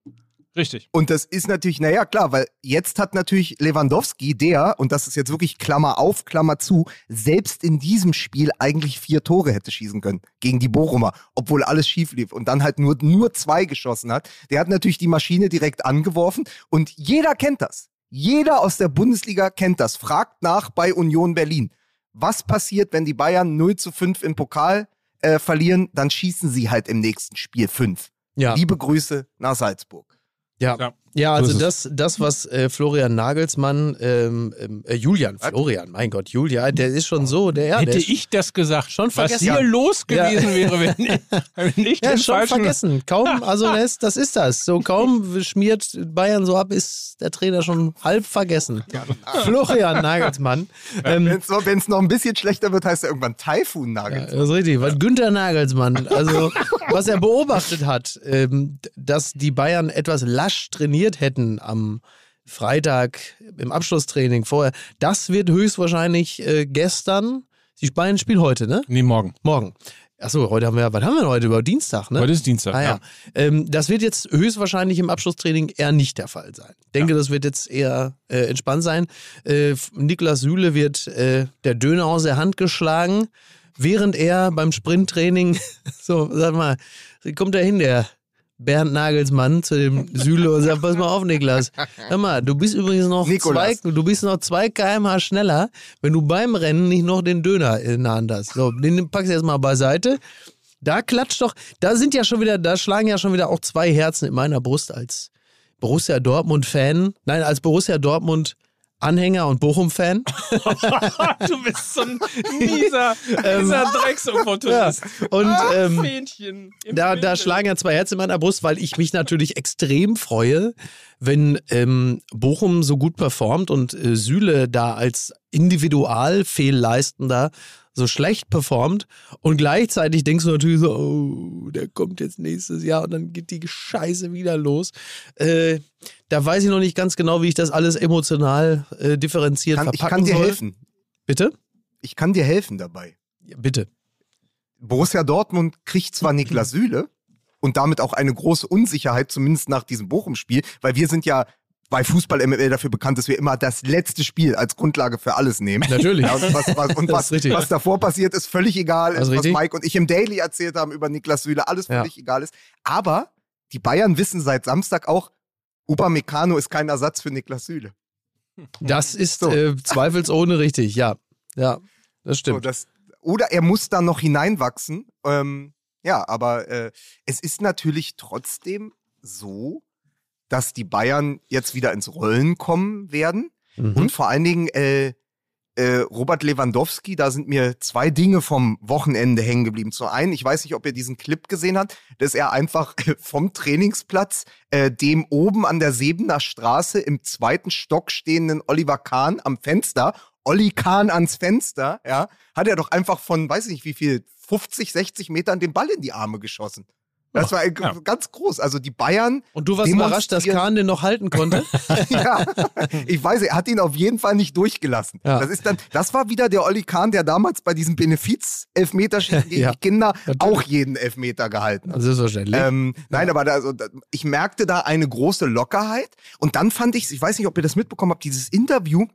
Richtig. Und das ist natürlich, naja, klar, weil jetzt hat natürlich Lewandowski, der, und das ist jetzt wirklich Klammer auf, Klammer zu, selbst in diesem Spiel eigentlich vier Tore hätte schießen können gegen die Bochumer, obwohl alles schief lief und dann halt nur, nur zwei geschossen hat. Der hat natürlich die Maschine direkt angeworfen und jeder kennt das. Jeder aus der Bundesliga kennt das. Fragt nach bei Union Berlin. Was passiert, wenn die Bayern 0 zu 5 im Pokal äh, verlieren? Dann schießen sie halt im nächsten Spiel 5. Ja. Liebe Grüße nach Salzburg. Ja, Ja. Ja, So also das, das, was äh, Florian Nagelsmann, ähm, ähm, äh, Julian, Florian, mein Gott, Julian, der ist schon so, der, ja, Hätte der ist ich das gesagt, schon was vergessen. hier Ja. los gewesen wäre, wenn ich, wenn ich ja, schon falschen... vergessen. Kaum, also das, das ist das. So kaum schmiert Bayern so ab, ist der Trainer schon halb vergessen. Florian Nagelsmann. Ähm, Wenn es noch, ein bisschen schlechter wird, heißt er irgendwann Taifun Ja, Nagels. das ist richtig. Was Günther Nagelsmann, also was er beobachtet hat, ähm, dass die Bayern etwas lasch trainiert hätten am Freitag im Abschlusstraining vorher, das wird höchstwahrscheinlich äh, gestern, die Bayern spielen heute, ne? Nee, morgen. Morgen. Achso, heute haben wir, was haben wir denn heute? Über Dienstag, ne? Heute ist Dienstag. Ah, ja. ja. Ähm, das wird jetzt höchstwahrscheinlich im Abschlusstraining eher nicht der Fall sein. Ich denke, das wird jetzt eher äh, entspannt sein. Äh, Niklas Süle wird äh, der Döner aus der Hand geschlagen, während er beim Sprinttraining, so, sag mal, kommt da hin, der Bernd Nagelsmann zu dem Süle und sagt, pass mal auf, Niklas. Hör mal, du bist übrigens noch zwei, du bist noch zwei kmh schneller, wenn du beim Rennen nicht noch den Döner in der Hand hast. So, den packst du jetzt mal beiseite. Da klatscht doch, da sind ja schon wieder, da schlagen ja schon wieder auch zwei Herzen in meiner Brust als Borussia Dortmund-Fan. Nein, als Borussia Dortmund-Anhänger und Bochum-Fan. du bist so ein mieser, Ähm, mieser Drecksopportunist. Und ähm, Fähnchen. da, da schlagen ja zwei Herzen in meiner Brust, weil ich mich natürlich extrem freue, wenn ähm, Bochum so gut performt und äh, Süle da als Individualfehlleistender so schlecht performt und gleichzeitig denkst du natürlich so, oh, der kommt jetzt nächstes Jahr und dann geht die Scheiße wieder los. Äh, da weiß ich noch nicht ganz genau, wie ich das alles emotional äh, differenziert Kann, ich verpacken kann dir soll. helfen. Bitte? Ich kann dir helfen dabei. Ja, bitte. Borussia Dortmund kriegt zwar Niklas Süle und damit auch eine große Unsicherheit, zumindest nach diesem Bochum-Spiel, weil wir sind ja bei Fußball MML dafür bekannt, dass wir immer das letzte Spiel als Grundlage für alles nehmen. Natürlich. Ja, und was, was, und was, was davor passiert, ist völlig egal. Ist was. Mike und ich im Daily erzählt haben über Niklas Süle, alles Ja. völlig egal ist. Aber die Bayern wissen seit Samstag auch, Upamecano ist kein Ersatz für Niklas Süle. Das ist So. äh, zweifelsohne richtig, ja. Ja, das So, stimmt. das, oder er muss da noch hineinwachsen. Ähm, ja, aber äh, es ist natürlich trotzdem so, dass die Bayern jetzt wieder ins Rollen kommen werden. Mhm. Und vor allen Dingen äh, äh, Robert Lewandowski, da sind mir zwei Dinge vom Wochenende hängen geblieben. Zum einen, ich weiß nicht, ob ihr diesen Clip gesehen habt, dass er einfach vom Trainingsplatz äh, dem oben an der Sebener Straße im zweiten Stock stehenden Oliver Kahn am Fenster, Olli Kahn ans Fenster, ja, hat er doch einfach von, weiß ich nicht wie viel, 50, 60 Metern den Ball in die Arme geschossen. Das war Ja. ganz groß. Also die Bayern Und du warst überrascht, dass Kahn den noch halten konnte? ja, ich weiß, er hat ihn auf jeden Fall nicht durchgelassen. Ja. Das ist dann, das war wieder der Olli Kahn, der damals bei diesem Benefiz-Elfmeterschießen gegen Ja, die Kinder natürlich. auch jeden Elfmeter gehalten hat. Selbstverständlich. Ähm, nein, aber da, also, da, ich merkte da eine große Lockerheit. Und dann fand ich, ich weiß nicht, ob ihr das mitbekommen habt, dieses Interview,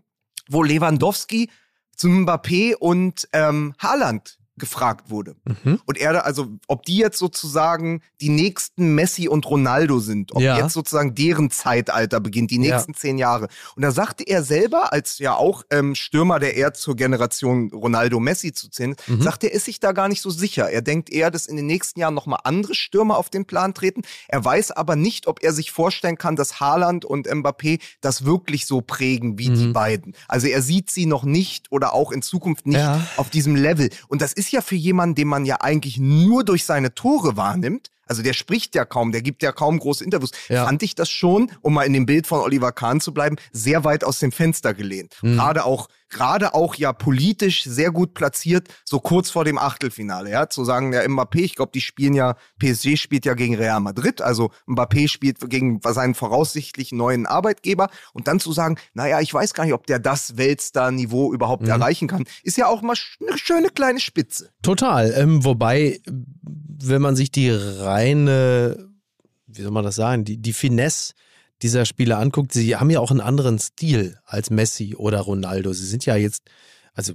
wo Lewandowski zu Mbappé und ähm, Haaland gefragt wurde. Mhm. Und er da, also, ob die jetzt sozusagen die nächsten Messi und Ronaldo sind, ob Ja. jetzt sozusagen deren Zeitalter beginnt, die Ja. nächsten zehn Jahre. Und da sagte er selber, als ja auch ähm, Stürmer, der eher zur Generation Ronaldo Messi zu zählen, Mhm. sagt er, ist sich da gar nicht so sicher. Er denkt eher, dass in den nächsten Jahren nochmal andere Stürmer auf den Plan treten. Er weiß aber nicht, ob er sich vorstellen kann, dass Haaland und Mbappé das wirklich so prägen wie die Mhm. beiden. Also er sieht sie noch nicht oder auch in Zukunft nicht Ja. auf diesem Level. Und das ist ja für jemanden, den man ja eigentlich nur durch seine Tore wahrnimmt. Also der spricht ja kaum, der gibt ja kaum große Interviews. Ja. Fand ich das schon, um mal in dem Bild von Oliver Kahn zu bleiben, sehr weit aus dem Fenster gelehnt. Mhm. Gerade auch, gerade auch ja politisch sehr gut platziert, so kurz vor dem Achtelfinale. Ja, zu sagen, ja, Mbappé, ich glaube, die spielen ja, PSG spielt ja gegen Real Madrid, also Mbappé spielt gegen seinen voraussichtlich neuen Arbeitgeber und dann zu sagen, naja, ich weiß gar nicht, ob der das Weltstar-Niveau überhaupt Mhm. erreichen kann, ist ja auch mal eine schöne kleine Spitze. Total. Ähm, wobei, wenn man sich die reine, wie soll man das sagen, die, die Finesse dieser Spieler anguckt, sie haben ja auch einen anderen Stil als Messi oder Ronaldo. Sie sind ja jetzt, also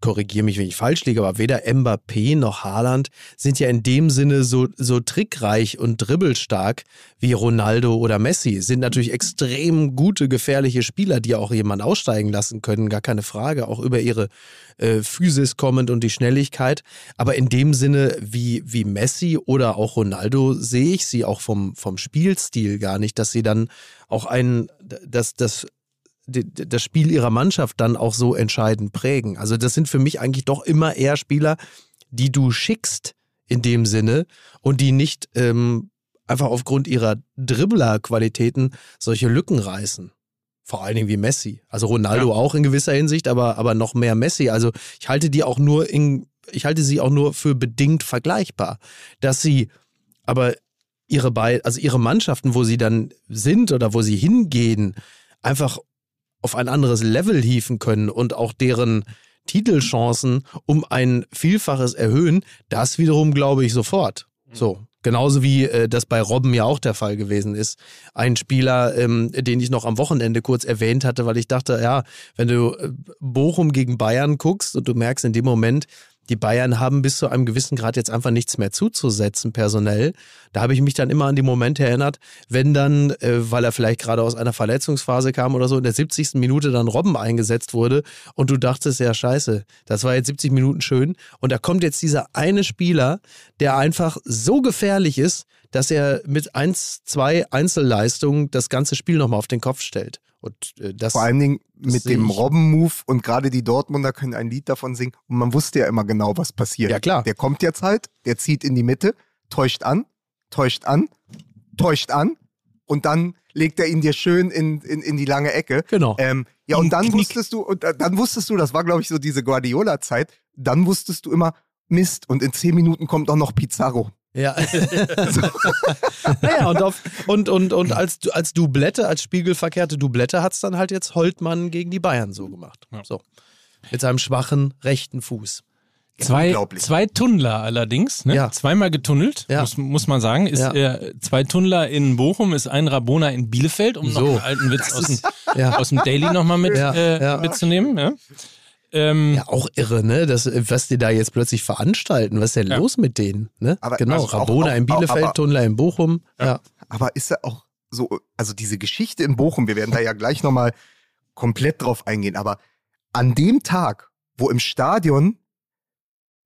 korrigiere mich, wenn ich falsch liege, aber weder Mbappé noch Haaland sind ja in dem Sinne so, so trickreich und dribbelstark wie Ronaldo oder Messi. Sind natürlich extrem gute, gefährliche Spieler, die auch jemanden aussteigen lassen können, gar keine Frage, auch über ihre äh, Physis kommend und die Schnelligkeit. Aber in dem Sinne wie, wie Messi oder auch Ronaldo sehe ich sie auch vom, vom Spielstil gar nicht, dass sie dann auch ein, das, das das Spiel ihrer Mannschaft dann auch so entscheidend prägen. Also das sind für mich eigentlich doch immer eher Spieler, die du schickst in dem Sinne und die nicht ähm, einfach aufgrund ihrer Dribbler-Qualitäten solche Lücken reißen. Vor allen Dingen wie Messi. Also Ronaldo auch in gewisser Hinsicht, aber, aber noch mehr Messi. Also ich halte die auch nur in, ich halte sie auch nur für bedingt vergleichbar. Dass sie aber ihre beiden, also ihre Mannschaften, wo sie dann sind oder wo sie hingehen, einfach auf ein anderes Level hieven können und auch deren Titelchancen um ein Vielfaches erhöhen, das wiederum glaube ich sofort. So. Genauso wie äh, das bei Robben ja auch der Fall gewesen ist. Ein Spieler, ähm, den ich noch am Wochenende kurz erwähnt hatte, weil ich dachte, ja, wenn du äh, Bochum gegen Bayern guckst und du merkst in dem Moment, die Bayern haben bis zu einem gewissen Grad jetzt einfach nichts mehr zuzusetzen, personell. Da habe ich mich dann immer an die Momente erinnert, wenn dann, äh, weil er vielleicht gerade aus einer Verletzungsphase kam oder so, in der 70. Minute dann Robben eingesetzt wurde und du dachtest, ja, scheiße, das war jetzt 70 Minuten schön. Und da kommt jetzt dieser eine Spieler, der einfach so gefährlich ist, dass er mit 1, 2 Einzelleistungen das ganze Spiel nochmal auf den Kopf stellt. Und äh, das Vor allen Dingen mit dem. Robben-Move und gerade die Dortmunder können ein Lied davon singen und man wusste ja immer genau, was passiert. Ja, klar. Der kommt jetzt halt, der zieht in die Mitte, täuscht an, täuscht an, täuscht an und dann legt er ihn dir schön in, in, in die lange Ecke. Genau. Ähm, ja, und dann wusstest du, und da- dann wusstest du, das war, glaube ich, so diese Guardiola-Zeit, dann wusstest du immer, Mist, und in zehn Minuten kommt auch noch Pizarro. Ja. naja, und, auf, und, und, und als, als Doublette, als spiegelverkehrte Doublette hat es dann halt jetzt Holtmann gegen die Bayern so gemacht. So. Mit seinem schwachen rechten Fuß. Zwei, Unglaublich. zwei Tunnler allerdings, ne? Ja. zweimal getunnelt, Ja. muss, muss man sagen. Ist, Ja. äh, zwei Tunnler in Bochum ist ein Rabona in Bielefeld, um So. noch einen alten Witz aus dem, Ja. aus dem Daily nochmal mit, Ja, äh, ja. mitzunehmen. Ja? Ähm, Ja, auch irre, ne? Das, was die da jetzt plötzlich veranstalten. Was ist denn Ja. los mit denen? Ne? Aber genau, also Rabona auch- in Bielefeld, aber- Tunnler in Bochum. Ja. Aber ist er auch so, also diese Geschichte in Bochum, wir werden da ja gleich nochmal komplett drauf eingehen, aber an dem Tag, wo im Stadion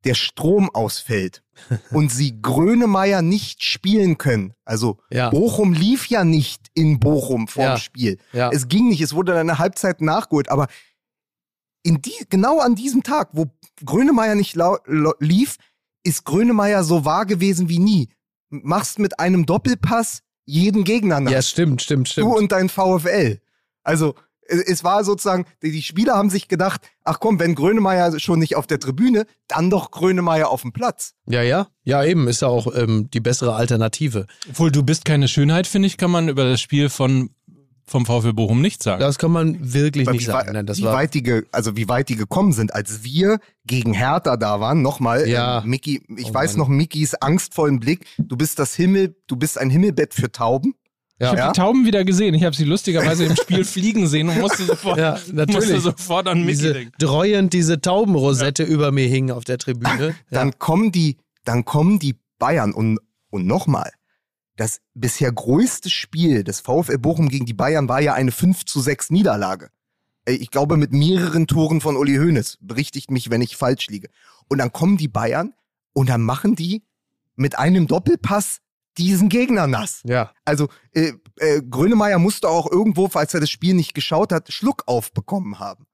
der Strom ausfällt und sie Grönemeyer nicht spielen können, also Ja. Bochum lief ja nicht in Bochum vorm Ja. Spiel. Ja. Es ging nicht, es wurde dann eine Halbzeit nachgeholt, aber in die, genau an diesem Tag, wo Grönemeyer nicht lau, lau, lief, ist Grönemeyer so wahr gewesen wie nie. Machst mit einem Doppelpass jeden Gegner nach. ja, stimmt, stimmt, stimmt. Du und dein VfL. Also, es, es war sozusagen, die, die Spieler haben sich gedacht, ach komm, wenn Grönemeyer schon nicht auf der Tribüne, dann doch Grönemeyer auf dem Platz. ja, ja. Ja, eben, ist ja auch ähm, die bessere Alternative. obwohl du bist keine Schönheit, finde ich, kann man über das Spiel von, vom VfL Bochum nicht sagen. Das kann man wirklich Aber nicht wie, sagen. Nein, das wie war, weit die, also wie weit die gekommen sind, als wir gegen Hertha da waren, nochmal, Ja. äh, Mickey, ich Oh weiß noch Mickys angstvollen Blick, du bist das Himmel, du bist ein Himmelbett für Tauben. Ich habe die Tauben wieder gesehen. Ich habe sie lustigerweise im Spiel fliegen sehen und musste sofort, Ja, natürlich. musste sofort an Mickey Diese denken. dreuend diese Taubenrosette über mir hing auf der Tribüne. Dann kommen die, dann kommen die Bayern und, und nochmal. Das bisher größte Spiel des VfL Bochum gegen die Bayern war ja eine 5 zu 6 Niederlage. Äh, Ich glaube mit mehreren Toren von Uli Hoeneß. Berichtigt mich, wenn ich falsch liege. Und dann kommen die Bayern und dann machen die mit einem Doppelpass diesen Gegner nass. Ja. Also äh, äh, Grönemeyer musste auch irgendwo, falls er das Spiel nicht geschaut hat, Schluck aufbekommen haben.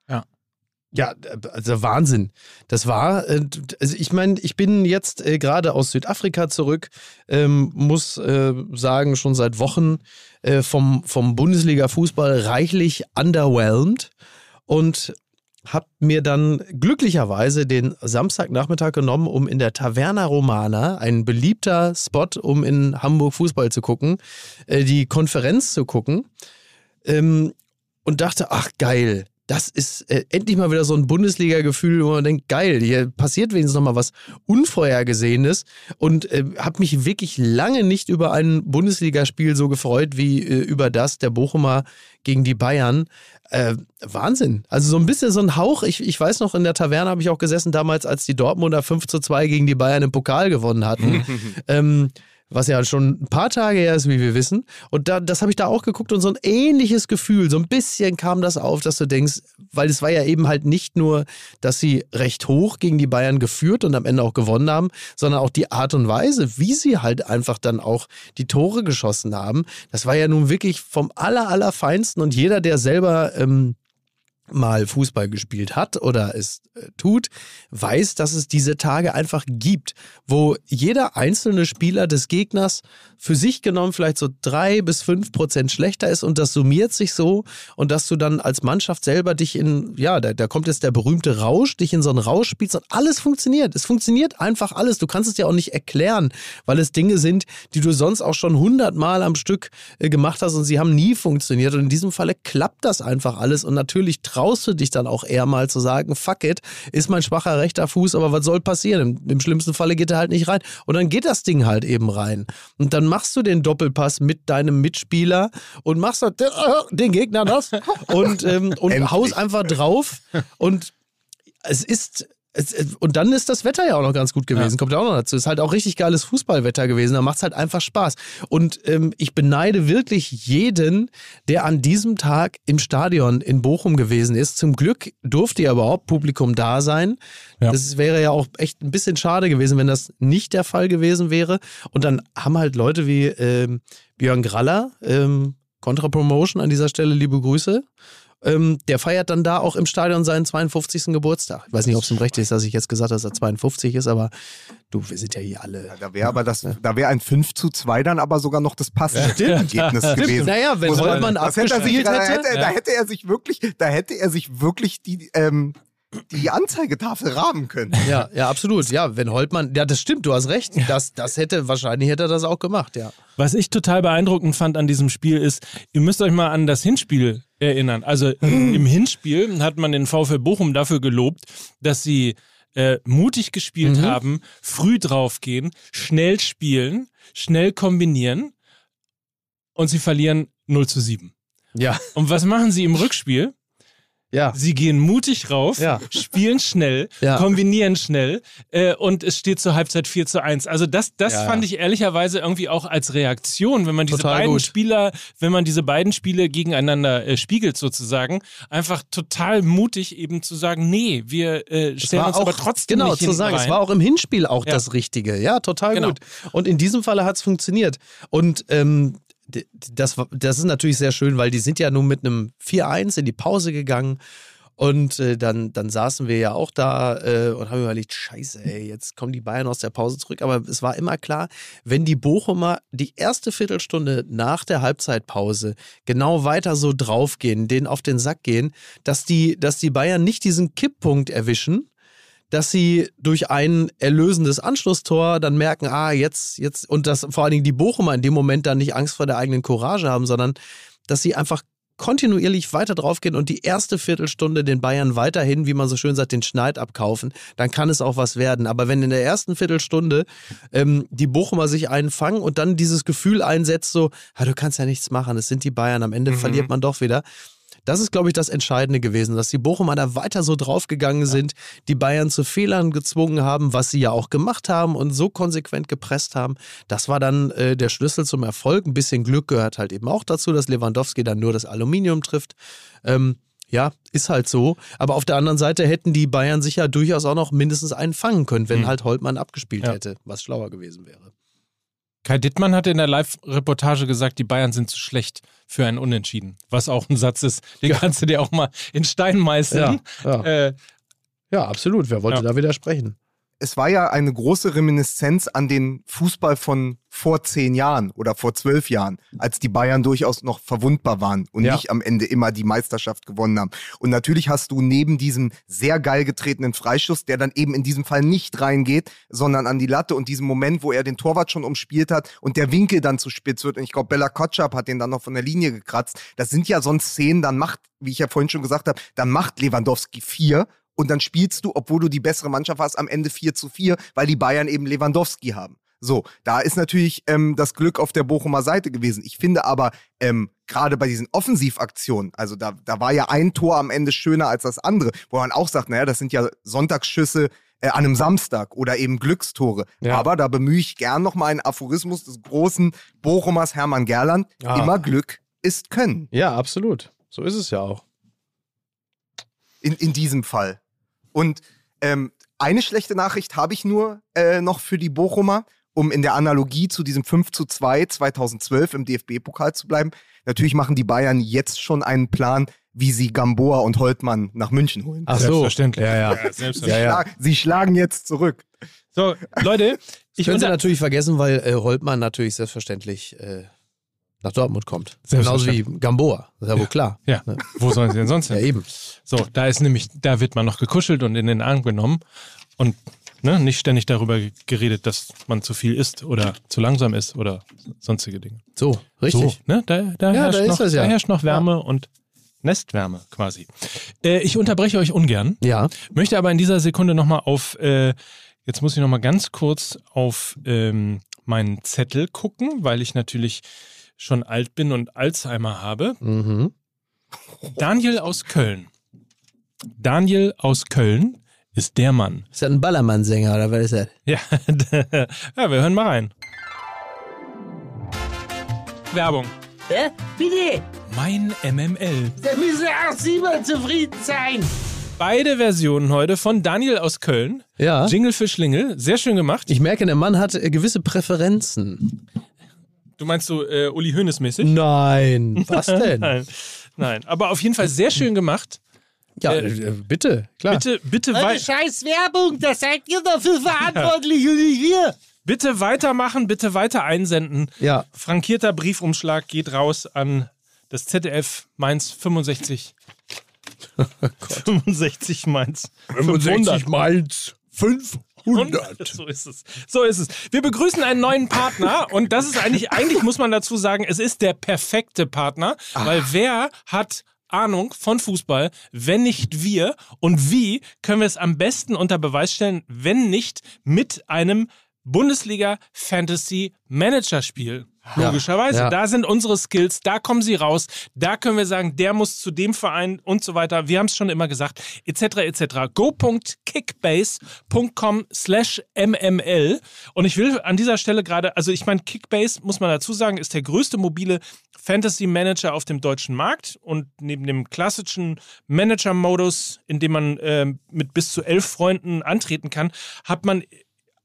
Ja, also Wahnsinn. Das war, äh, also ich meine, ich bin jetzt äh, gerade aus Südafrika zurück, ähm, muss äh, sagen, schon seit Wochen äh, vom, vom Bundesliga-Fußball reichlich underwhelmed und habe mir dann glücklicherweise den Samstagnachmittag genommen, um in der Taverna Romana, ein beliebter Spot, um in Hamburg Fußball zu gucken, äh, die Konferenz zu gucken ähm, und dachte, ach geil, das ist äh, endlich mal wieder so ein Bundesliga-Gefühl, wo man denkt, geil, hier passiert wenigstens noch mal was Unvorhergesehenes und äh, habe mich wirklich lange nicht über ein Bundesligaspiel so gefreut wie äh, über das der Bochumer gegen die Bayern. Äh, Wahnsinn. Also so ein bisschen so ein Hauch. Ich, ich weiß noch, in der Taverne habe ich auch gesessen damals, als die Dortmunder 5 zu 2 gegen die Bayern im Pokal gewonnen hatten. ähm, was ja schon ein paar Tage her ist, wie wir wissen. Und da, das habe ich da auch geguckt und so ein ähnliches Gefühl, so ein bisschen kam das auf, dass du denkst, weil es war ja eben halt nicht nur, dass sie recht hoch gegen die Bayern geführt und am Ende auch gewonnen haben, sondern auch die Art und Weise, wie sie halt einfach dann auch die Tore geschossen haben. Das war ja nun wirklich vom aller, allerfeinsten und jeder, der selber ähm, mal Fußball gespielt hat oder es äh, tut, weiß, dass es diese Tage einfach gibt, wo jeder einzelne Spieler des Gegners für sich genommen vielleicht so drei bis fünf Prozent schlechter ist und das summiert sich so und dass du dann als Mannschaft selber dich in, ja, da, da kommt jetzt der berühmte Rausch, dich in so einen Rausch spielst und alles funktioniert. Es funktioniert einfach alles. Du kannst es ja auch nicht erklären, weil es Dinge sind, die du sonst auch schon hundertmal am Stück äh, gemacht hast und sie haben nie funktioniert. Und in diesem Falle klappt das einfach alles und natürlich traust du dich dann auch eher mal zu sagen, fuck it, ist mein schwacher rechter Fuß, aber was soll passieren? Im, im schlimmsten Falle geht er halt nicht rein. Und dann geht das Ding halt eben rein. Und dann machst du den Doppelpass mit deinem Mitspieler und machst halt den, Gegner das und, ähm, und haust einfach drauf. Und es ist. Es, es- und dann ist das Wetter ja auch noch ganz gut gewesen, kommt ja auch noch dazu. Ist halt auch richtig geiles Fußballwetter gewesen, da macht es halt einfach Spaß. Und ähm, ich beneide wirklich jeden, der an diesem Tag im Stadion in Bochum gewesen ist. Zum Glück durfte ja überhaupt Publikum da sein. Ja. Das wäre ja auch echt ein bisschen schade gewesen, wenn das nicht der Fall gewesen wäre. Und dann haben halt Leute wie ähm, Björn Graller, ähm, Contra Promotion an dieser Stelle, liebe Grüße. Ähm, der feiert dann da auch im Stadion seinen 52. Geburtstag. Ich weiß nicht, ob es ihm recht ist, dass ich jetzt gesagt habe, dass er 52 ist, aber du, wir sind ja hier alle. Da wäre aber das, da wäre ein 5 zu 2 dann aber sogar noch das passende Ergebnis gewesen. Naja, wenn man- Holtmann hätte abgespielt da, hätte. hätte, da hätte er sich wirklich, da hätte er sich wirklich die, ähm, die Anzeigetafel rahmen können. Ja, ja, absolut. Ja, wenn Holtmann, ja, das stimmt, du hast recht. Das, das hätte, wahrscheinlich hätte er das auch gemacht, ja. Was ich total beeindruckend fand an diesem Spiel ist, ihr müsst euch mal an das Hinspiel erinnern. Also im Hinspiel hat man den VfL Bochum dafür gelobt, dass sie äh, mutig gespielt haben, früh draufgehen, schnell spielen, schnell kombinieren und sie verlieren 0 zu 7. Ja, Und was machen sie im Rückspiel? Ja. Sie gehen mutig rauf, Ja. spielen schnell, Ja. kombinieren schnell äh, und es steht zur Halbzeit 4 zu 1. Also das, das fand ich ehrlicherweise irgendwie auch als Reaktion, wenn man diese Total beiden gut. Spieler, wenn man diese beiden Spiele gegeneinander äh, spiegelt sozusagen, einfach total mutig eben zu sagen, nee, wir äh, stellen uns auch, aber trotzdem genau, nicht zu hinten sagen, rein. es war auch im Hinspiel auch das Richtige. Ja, total Genau. gut. Und in diesem Falle hat es funktioniert. Und ähm, das, das ist natürlich sehr schön, weil die sind ja nun mit einem 4-1 in die Pause gegangen. Und äh, dann, dann saßen wir ja auch da äh, und haben überlegt, scheiße, ey, jetzt kommen die Bayern aus der Pause zurück. Aber es war immer klar, wenn die Bochumer die erste Viertelstunde nach der Halbzeitpause genau weiter so draufgehen, denen auf den Sack gehen, dass die, dass die Bayern nicht diesen Kipppunkt erwischen, dass sie durch ein erlösendes Anschlusstor dann merken, ah, jetzt, jetzt, und dass vor allen Dingen die Bochumer in dem Moment dann nicht Angst vor der eigenen Courage haben, sondern dass sie einfach kontinuierlich weiter draufgehen und die erste Viertelstunde den Bayern weiterhin, wie man so schön sagt, den Schneid abkaufen, dann kann es auch was werden. Aber wenn in der ersten Viertelstunde ähm, die Bochumer sich einfangen und dann dieses Gefühl einsetzt, so, ja, du kannst ja nichts machen, es sind die Bayern, am Ende mhm. verliert man doch wieder, das ist, glaube ich, das Entscheidende gewesen, dass die Bochumer da weiter so draufgegangen sind, die Bayern zu Fehlern gezwungen haben, was sie ja auch gemacht haben und so konsequent gepresst haben. Das war dann äh, der Schlüssel zum Erfolg. Ein bisschen Glück gehört halt eben auch dazu, dass Lewandowski dann nur das Aluminium trifft. Ähm, ja, ist halt so. Aber auf der anderen Seite hätten die Bayern sich ja durchaus auch noch mindestens einen fangen können, wenn mhm. halt Holtmann abgespielt ja. hätte, was schlauer gewesen wäre. Kai Dittmann hatte in der Live-Reportage gesagt, die Bayern sind zu schlecht für ein Unentschieden. Was auch ein Satz ist, den ja. kannst du dir auch mal in Stein meißeln. Ja, ja. Äh, ja absolut. Wer wollte da widersprechen? Es war ja eine große Reminiszenz an den Fußball von vor zehn Jahren oder vor zwölf Jahren, als die Bayern durchaus noch verwundbar waren und ja. nicht am Ende immer die Meisterschaft gewonnen haben. Und natürlich hast du neben diesem sehr geil getretenen Freischuss, der dann eben in diesem Fall nicht reingeht, sondern an die Latte und diesem Moment, wo er den Torwart schon umspielt hat und der Winkel dann zu spitz wird. Und ich glaube, Bella Kotschap hat den dann noch von der Linie gekratzt. Das sind ja sonst Szenen, dann macht, wie ich ja vorhin schon gesagt habe, dann macht Lewandowski vier und dann spielst du, obwohl du die bessere Mannschaft hast, am Ende 4 zu 4, weil die Bayern eben Lewandowski haben. So, da ist natürlich ähm, das Glück auf der Bochumer Seite gewesen. Ich finde aber, ähm, gerade bei diesen Offensivaktionen, also da, da war ja ein Tor am Ende schöner als das andere, wo man auch sagt, naja, das sind ja Sonntagsschüsse äh, an einem Samstag oder eben Glückstore. Ja. Aber da bemühe ich gern nochmal einen Aphorismus des großen Bochumers Hermann Gerland. Ah. Immer Glück ist Können. Ja, absolut. So ist es ja auch. In, in diesem Fall. Und ähm, eine schlechte Nachricht habe ich nur äh, noch für die Bochumer, um in der Analogie zu diesem 5 zu 2 2012 im DFB-Pokal zu bleiben. Natürlich machen die Bayern jetzt schon einen Plan, wie sie Gamboa und Holtmann nach München holen. Ach so. Selbstverständlich. Ja, ja. ja, selbstverständlich. Sie, schlag, sie, schlagen jetzt zurück. So, Leute. Ich könnte natürlich vergessen, weil äh, Holtmann natürlich selbstverständlich äh, nach Dortmund kommt. Genauso wie Gamboa. Das ist ja, wohl klar. Ja. Ne? Wo sollen sie denn sonst hin? Ja, eben. So, da ist nämlich, da wird man noch gekuschelt und in den Arm genommen und ne, nicht ständig darüber geredet, dass man zu viel isst oder zu langsam ist oder sonstige Dinge. So, richtig. So, ne? Da, da, ja, herrscht, da, noch, ja. da herrscht noch Wärme ja. und Nestwärme quasi. Äh, ich unterbreche euch ungern. Ja. Möchte aber in dieser Sekunde nochmal auf, äh, jetzt muss ich nochmal ganz kurz auf ähm, meinen Zettel gucken, weil ich natürlich schon alt bin und Alzheimer habe. Mhm. Daniel aus Köln. Daniel aus Köln ist der Mann. Ist das ein Ballermann-Sänger oder was ist das? Ja, ja, wir hören mal rein. Werbung. Hä? Bitte? Mein MML. Da müssen auch Sie mal zufrieden sein. Beide Versionen heute von Daniel aus Köln. Ja. Jingle für Schlingel. Sehr schön gemacht. Ich merke, der Mann hat äh, gewisse Präferenzen. Du meinst so äh, Uli Hoeneß mäßig? Nein, was denn? Nein. Nein, aber auf jeden Fall sehr schön gemacht. Ja, äh, äh bitte, klar. Bitte, bitte weiter. Scheiß Werbung, das seid ihr dafür verantwortlich ja. und nicht wir. Bitte weitermachen, bitte weiter einsenden. Ja. Frankierter Briefumschlag geht raus an das ZDF Mainz 65. Oh 65 Mainz. 65 Mainz 500. 100. So ist es. So ist es. Wir begrüßen einen neuen Partner und das ist eigentlich, eigentlich muss man dazu sagen, es ist der perfekte Partner, Ach. weil wer hat Ahnung von Fußball, wenn nicht wir? Und wie können wir es am besten unter Beweis stellen, wenn nicht mit einem Bundesliga Fantasy Manager Spiel? Logischerweise. Ja. Da sind unsere Skills, da kommen sie raus. Da können wir sagen, der muss zu dem Verein und so weiter. Wir haben es schon immer gesagt, etc. etc. go.kickbase.com slash mml. Und ich will an dieser Stelle gerade, also ich meine, Kickbase, muss man dazu sagen, ist der größte mobile Fantasy Manager auf dem deutschen Markt. Und neben dem klassischen Manager-Modus, in dem man äh, mit bis zu elf Freunden antreten kann, hat man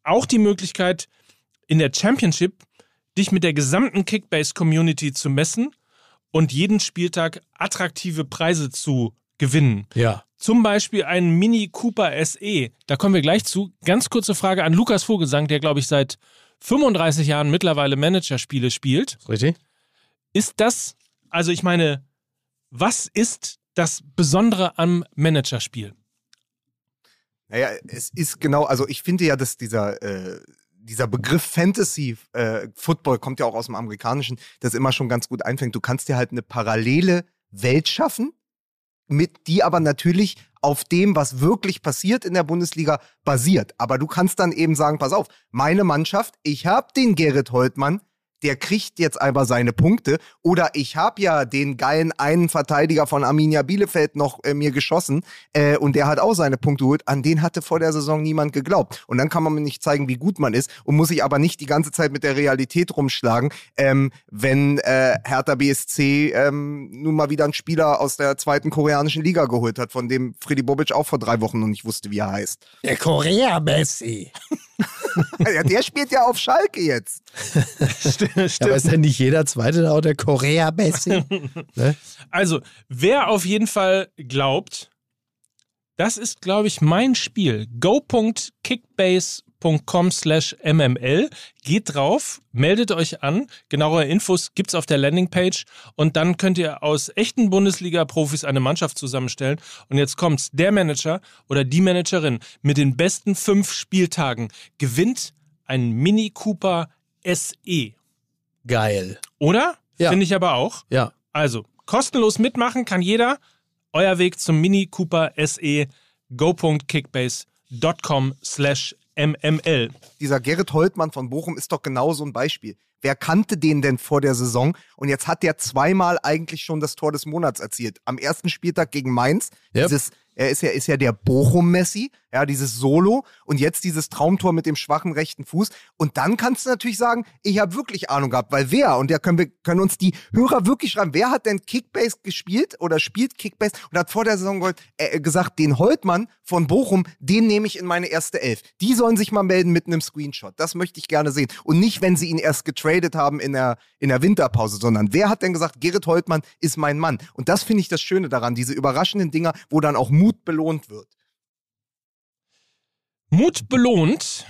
auch die Möglichkeit, in der Championship dich mit der gesamten Kickbase-Community zu messen und jeden Spieltag attraktive Preise zu gewinnen. Ja. Zum Beispiel einen Mini Cooper SE. Da kommen wir gleich zu. Ganz kurze Frage an Lukas Vogelsang, der, glaube ich, seit 35 Jahren mittlerweile Managerspiele spielt. Richtig. Ist das, also ich meine, was ist das Besondere am Managerspiel? Naja, es ist genau, also ich finde ja, dass dieser äh, dieser Begriff Fantasy äh, Football kommt ja auch aus dem Amerikanischen, das immer schon ganz gut einfängt. Du kannst dir halt eine parallele Welt schaffen, mit die aber natürlich auf dem, was wirklich passiert in der Bundesliga, basiert. Aber du kannst dann eben sagen, pass auf, meine Mannschaft, ich habe den Gerrit Holtmann, der kriegt jetzt aber seine Punkte. Oder ich habe ja den geilen einen Verteidiger von Arminia Bielefeld noch äh, mir geschossen äh, und der hat auch seine Punkte geholt. An den hatte vor der Saison niemand geglaubt. Und dann kann man mir nicht zeigen, wie gut man ist und muss sich aber nicht die ganze Zeit mit der Realität rumschlagen, ähm, wenn äh, Hertha BSC ähm, nun mal wieder einen Spieler aus der zweiten koreanischen Liga geholt hat, von dem Freddy Bobic auch vor drei Wochen noch nicht wusste, wie er heißt. Der Korea-Messi. ja, der spielt ja auf Schalke jetzt. Ja, aber ist ja nicht jeder Zweite auch der Korea-Messi? ne? Also, wer auf jeden Fall glaubt, das ist, glaube ich, mein Spiel. go.kickbase.com slash mml. Geht drauf, meldet euch an. Genauere Infos gibt es auf der Landingpage. Und dann könnt ihr aus echten Bundesliga-Profis eine Mannschaft zusammenstellen. Und jetzt kommt's. Der Manager oder die Managerin mit den besten fünf Spieltagen gewinnt ein Mini Cooper SE. Geil. Oder? Ja. Finde ich aber auch. Ja. Also, kostenlos mitmachen kann jeder. Euer Weg zum Mini Cooper SE go.kickbase.com slash mml. Dieser Gerrit Holtmann von Bochum ist doch genau so ein Beispiel. Wer kannte den denn vor der Saison? Und jetzt hat der zweimal eigentlich schon das Tor des Monats erzielt. Am ersten Spieltag gegen Mainz, yep. dieses er ist ja, ist ja der Bochum-Messi, ja, dieses Solo und jetzt dieses Traumtor mit dem schwachen rechten Fuß. Und dann kannst du natürlich sagen, ich habe wirklich Ahnung gehabt, weil wer, und da können wir können uns die Hörer wirklich schreiben, wer hat denn Kickbase gespielt oder spielt Kickbase und hat vor der Saison äh, gesagt, den Holtmann von Bochum, den nehme ich in meine erste Elf. Die sollen sich mal melden mit einem Screenshot. Das möchte ich gerne sehen. Und nicht, wenn sie ihn erst getradet haben in der, in der Winterpause, sondern wer hat denn gesagt, Gerrit Holtmann ist mein Mann? Und das finde ich das Schöne daran, diese überraschenden Dinger, wo dann auch Mut belohnt wird. Mut belohnt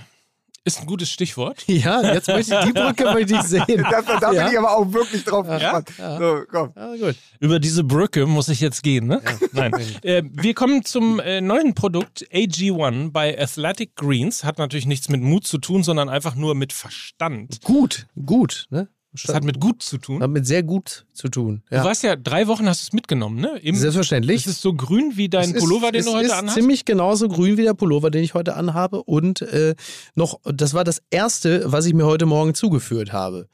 ist ein gutes Stichwort. Ja, jetzt möchte ich die Brücke möchte ich sehen. Da, da ja. bin ich aber auch wirklich drauf gespannt. Ja, So, komm. Ja, gut. Über diese Brücke muss ich jetzt gehen, ne? Nein. äh, wir kommen zum äh, neuen Produkt AG1 bei Athletic Greens. Hat natürlich nichts mit Mut zu tun, sondern einfach nur mit Verstand. Gut, gut, ne? Das hat mit gut zu tun. Hat mit sehr gut zu tun. Ja. Du warst ja, drei Wochen hast du es mitgenommen, ne? Eben, Selbstverständlich. Es ist so grün wie dein Pullover, den du heute anhast. Ist ziemlich genauso grün wie der Pullover, den ich heute anhabe. Und äh, noch, das war das erste, was ich mir heute Morgen zugeführt habe.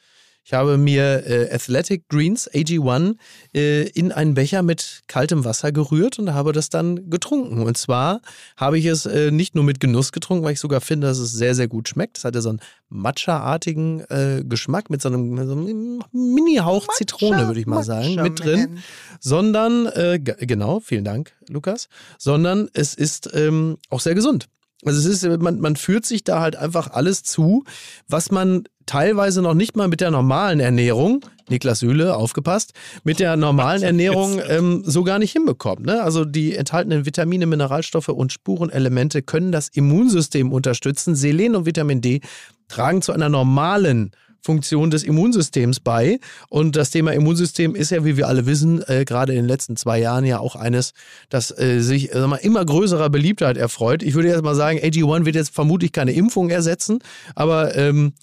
Ich habe mir äh, Athletic Greens AG1 äh, in einen Becher mit kaltem Wasser gerührt und habe das dann getrunken. Und zwar habe ich es äh, nicht nur mit Genuss getrunken, weil ich sogar finde, dass es sehr, sehr gut schmeckt. Es hatte so einen Matcha-artigen äh, Geschmack mit so einem, so einem Mini-Hauch Zitrone, würde ich mal Matcha sagen, mit drin. Sondern, äh, genau, vielen Dank, Lukas. Sondern es ist ähm, auch sehr gesund. Also es ist, man, man führt sich da halt einfach alles zu, was man teilweise noch nicht mal mit der normalen Ernährung, Niklas Süle, aufgepasst, mit der normalen Ernährung ähm, so gar nicht hinbekommt. Ne? Also die enthaltenen Vitamine, Mineralstoffe und Spurenelemente können das Immunsystem unterstützen. Selen und Vitamin D tragen zu einer normalen Funktion des Immunsystems bei. Und das Thema Immunsystem ist ja, wie wir alle wissen, äh, gerade in den letzten zwei Jahren ja auch eines, das äh, sich äh, mal, immer größerer Beliebtheit erfreut. Ich würde jetzt mal sagen, AG1 wird jetzt vermutlich keine Impfung ersetzen, aber ähm,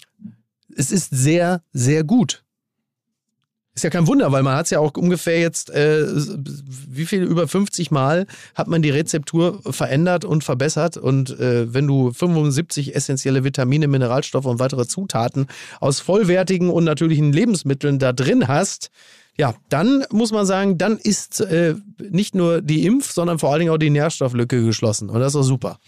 es ist sehr, sehr gut. Ist ja kein Wunder, weil man hat es ja auch ungefähr jetzt, äh, wie viel, über 50 Mal hat man die Rezeptur verändert und verbessert. Und äh, wenn du 75 essentielle Vitamine, Mineralstoffe und weitere Zutaten aus vollwertigen und natürlichen Lebensmitteln da drin hast, ja, dann muss man sagen, dann ist äh, nicht nur die Impf-, sondern vor allen Dingen auch die Nährstofflücke geschlossen. Und das ist auch super.